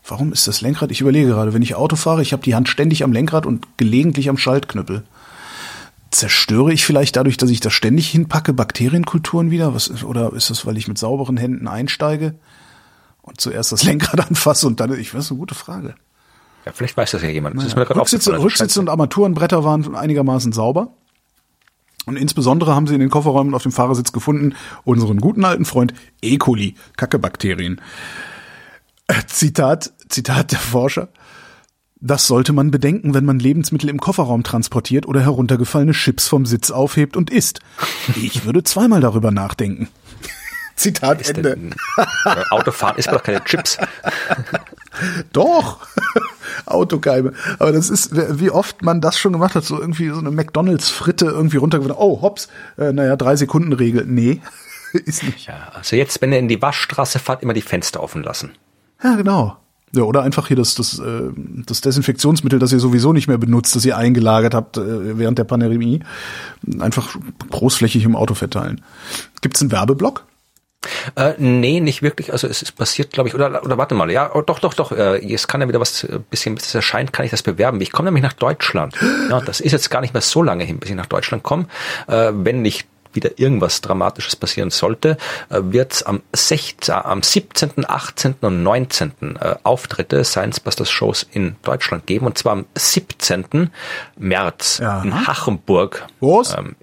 Warum ist das Lenkrad? Ich überlege gerade, wenn ich Auto fahre, ich habe die Hand ständig am Lenkrad und gelegentlich am Schaltknüppel. Zerstöre ich vielleicht dadurch, dass ich da ständig hinpacke, Bakterienkulturen wieder? Was oder ist das, weil ich mit sauberen Händen einsteige und zuerst das Lenkrad anfasse und dann, ich weiß, eine gute Frage. Ja, vielleicht weiß das ja jemand. Das gerade Rücksitze. Rücksitze und Armaturenbretter waren einigermaßen sauber. Und insbesondere haben sie in den Kofferräumen auf dem Fahrersitz gefunden unseren guten alten Freund E. coli, Kackebakterien. Zitat, Zitat der Forscher. Das sollte man bedenken, wenn man Lebensmittel im Kofferraum transportiert oder heruntergefallene Chips vom Sitz aufhebt und isst. Ich würde zweimal darüber nachdenken. Zitat Ist Ende. denn, äh, Autofahren ist doch keine Chips. Doch. Autokeime. Aber das ist, wie oft man das schon gemacht hat, so irgendwie so eine McDonalds-Fritte irgendwie runtergeworfen. Oh, hops, äh, naja, drei Sekunden Regel. Nee, ist nicht. Ja, also jetzt, wenn ihr in die Waschstraße fahrt, immer die Fenster offen lassen. Ja, genau. Ja, oder einfach hier das, das, äh, das Desinfektionsmittel, das ihr sowieso nicht mehr benutzt, das ihr eingelagert habt äh, während der Pandemie, einfach großflächig im Auto verteilen. Gibt's einen Werbeblock? Äh, nee, nicht wirklich. Also es ist passiert, glaube ich, oder, oder warte mal, ja, oh, doch, doch, doch. Äh, jetzt kann ja wieder was, äh, bisschen, bis es erscheint, kann ich das bewerben. Ich komme nämlich nach Deutschland. Ja, das ist jetzt gar nicht mehr so lange hin, bis ich nach Deutschland komme. Äh, wenn nicht wieder irgendwas Dramatisches passieren sollte, äh, wird es am 16., am 17., 18. und 19. Äh, Auftritte Science Busters Shows in Deutschland geben. Und zwar am 17. März Ja. in Hachenburg. Was? Ähm,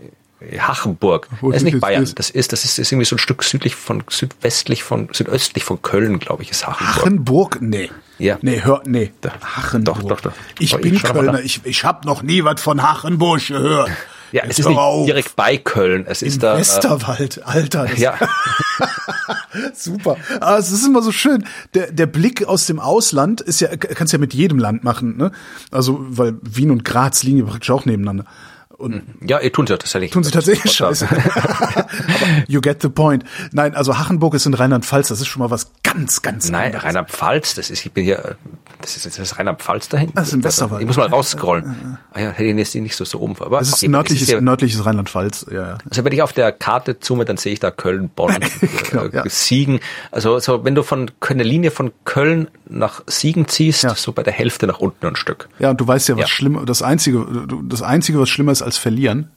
Hachenburg. Wo das ist nicht Bayern. ist? Das ist, das ist, ist irgendwie so ein Stück südlich von, südwestlich von, südöstlich von Köln, glaube ich, ist Hachenburg. Hachenburg? Nee. Ja. Nee, hör, nee. Hachenburg. Doch, doch, doch. Ich ich bin Kölner, ich, ich hab noch nie was von Hachenburg gehört. Ja, Jetzt es ist nicht auf. direkt bei Köln. Es ist Im da. Äh, Westerwald, Alter. Das ja, Super. Aber es ist immer so schön. Der, der Blick aus dem Ausland ist ja, kannst ja mit jedem Land machen, ne? Also, weil Wien und Graz liegen ja praktisch auch nebeneinander. Und ja, ihr tun sie tatsächlich. tun sie tatsächlich ist scheiße. Aber you get the point. Nein, also Hachenburg ist in Rheinland-Pfalz, das ist schon mal was ganz, ganz Nein, anderes. Rheinland-Pfalz, das ist, ich bin hier, das ist, das ist Rheinland-Pfalz da hinten. Das ist im Westerwald. Ich muss mal rausscrollen. Ah ja, hätte ich jetzt nicht so, so oben. Aber Das ist okay, nördliches, nördliches Rheinland-Pfalz, ja, ja. Also wenn ich auf der Karte zoome, dann sehe ich da Köln, Bonn, Genau, äh, ja. Siegen. Also so, wenn du von eine Linie von Köln nach Siegen ziehst, Ja. so bei der Hälfte nach unten ein Stück. Ja, und du weißt ja, was Ja. schlimm, das einzige, das einzige, was schlimmer ist als verlieren.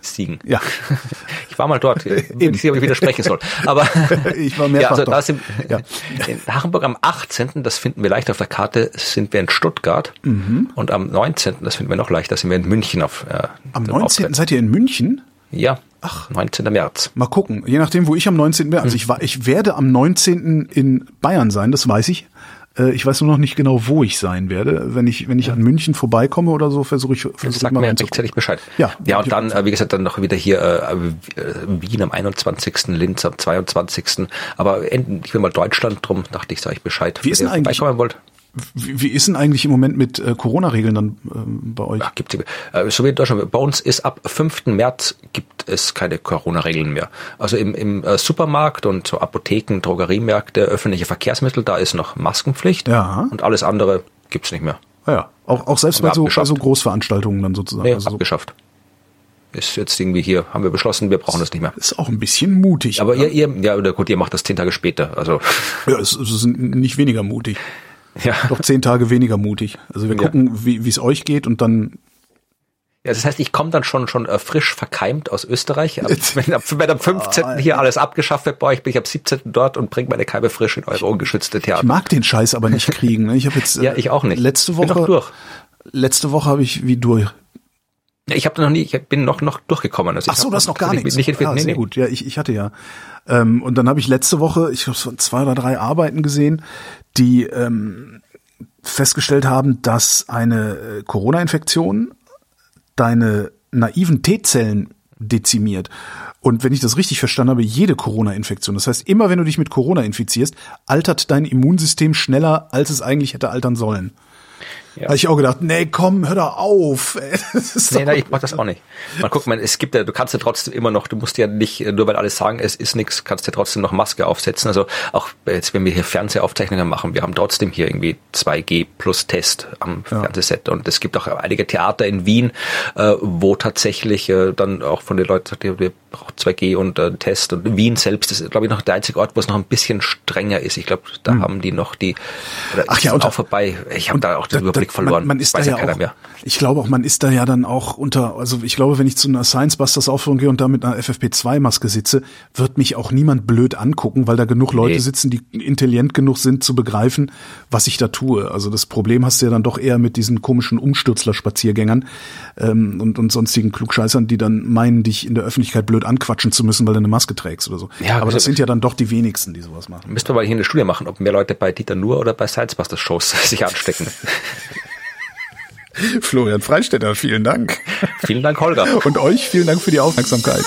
Siegen. Ja. Ich war mal dort. Ich bin nicht sicher, ob ich widersprechen soll. Aber Ich war mehrfach ja, also dort. da sind Ja. in Hachenburg am 18., das finden wir leicht auf der Karte, sind wir in Stuttgart. Mhm. Und am 19., das finden wir noch leichter, sind wir in München auf äh, Am dem 19. Auftritt. seid ihr in München? Ja, Ach. 19. März. Mal gucken, je nachdem, wo ich am 19. bin. Also ich, war, ich werde am 19. in Bayern sein, das weiß ich. Äh, Ich weiß nur noch nicht genau, wo ich sein werde. Wenn ich, wenn ich an München vorbeikomme oder so, versuche ich, versuche ich Sag mir rechtzeitig Bescheid. Ja. ja, und dann, äh, wie gesagt, dann noch wieder hier äh, äh, Wien am 21., Linz am 22. Aber enden, ich will mal Deutschland, drum dachte ich, sage ich Bescheid. Wie ist denn eigentlich- wollt. Wie, wie ist denn eigentlich im Moment mit äh, Corona-Regeln dann ähm, bei euch? Ach, gibt's, äh, so wie in Deutschland. Bei uns ist ab 5. März gibt es keine Corona-Regeln mehr. Also im, im äh, Supermarkt und so Apotheken, Drogeriemärkte, öffentliche Verkehrsmittel, da ist noch Maskenpflicht. Ja. Und alles andere gibt's nicht mehr. Ja, ja. Auch, auch selbst bei so, bei so Großveranstaltungen dann sozusagen. Nee, also so, abgeschafft. Ist jetzt irgendwie hier, haben wir beschlossen, wir brauchen das nicht mehr. ist auch ein bisschen mutig. Aber ja. ihr, ihr, ja, oder gut, ihr macht das zehn Tage später. Also ja, es, es ist nicht weniger mutig. Ja. Doch zehn Tage weniger mutig. Also wir Ja. gucken, wie es euch geht und dann Ja, das heißt, ich komme dann schon schon äh, frisch verkeimt aus Österreich. Ab, wenn, ab, wenn am 15. hier alles abgeschafft wird, bei euch bin ich am 17. dort und bringe meine Keime frisch in eure ungeschützte Ich Theater. mag den Scheiß aber nicht kriegen. Ne? Ich habe jetzt äh, Ja, ich auch nicht. Letzte Woche letzte Woche habe ich wie durch. Ich habe noch nie, ich bin noch noch durchgekommen. Also Ach so, das noch gar nicht, nichts. Nicht infiziert. ah, nee, sehr nee. gut. Ja, ich, ich hatte ja. Ähm, und dann habe ich letzte Woche, ich glaube, zwei oder drei Arbeiten gesehen, die ähm, festgestellt haben, dass eine äh, Corona-Infektion deine naiven T-Zellen dezimiert. Und wenn ich das richtig verstanden habe, jede Corona-Infektion. Das heißt, immer wenn du dich mit Corona infizierst, altert dein Immunsystem schneller, als es eigentlich hätte altern sollen. Ja. Da hab ich auch gedacht, nee, komm, hör doch auf. ey. Nee, nein, ich mach das auch nicht. Man guck mal, es gibt ja, du kannst ja trotzdem immer noch, du musst ja nicht, nur weil alle sagen, es ist nichts, kannst ja trotzdem noch Maske aufsetzen. Also auch jetzt, wenn wir hier Fernsehaufzeichnungen machen, wir haben trotzdem hier irgendwie 2G plus Test am Fernsehset. Und es gibt auch einige Theater in Wien, äh, wo tatsächlich äh, dann auch von den Leuten sagt, wir brauchen 2G und äh, Test. Und Wien selbst ist, glaube ich, noch der einzige Ort, wo es noch ein bisschen strenger ist. Ich glaube, da haben die noch die, Hm. Ach ja, und- auch vorbei. Ich habe da auch den Da- da- Überblick verloren. Man, man ist Weiß da ja ja auch, mehr. Ich glaube auch, man ist da ja dann auch unter, also ich glaube, wenn ich zu einer Science Busters Aufführung gehe und da mit einer FFP2-Maske sitze, wird mich auch niemand blöd angucken, weil da genug Leute Nee. sitzen, die intelligent genug sind zu begreifen, was ich da tue. Also das Problem hast du ja dann doch eher mit diesen komischen Umstürzler-Spaziergängern ähm, und, und sonstigen Klugscheißern, die dann meinen, dich in der Öffentlichkeit blöd anquatschen zu müssen, weil du eine Maske trägst oder so. Ja, Aber das sind ja dann doch die wenigsten, die sowas machen. Müssten wir mal hier eine Studie machen, ob mehr Leute bei Dieter Nuhr oder bei Science Busters Shows sich anstecken. Florian Freistetter, vielen Dank. Vielen Dank, Holger. Und euch vielen Dank für die Aufmerksamkeit.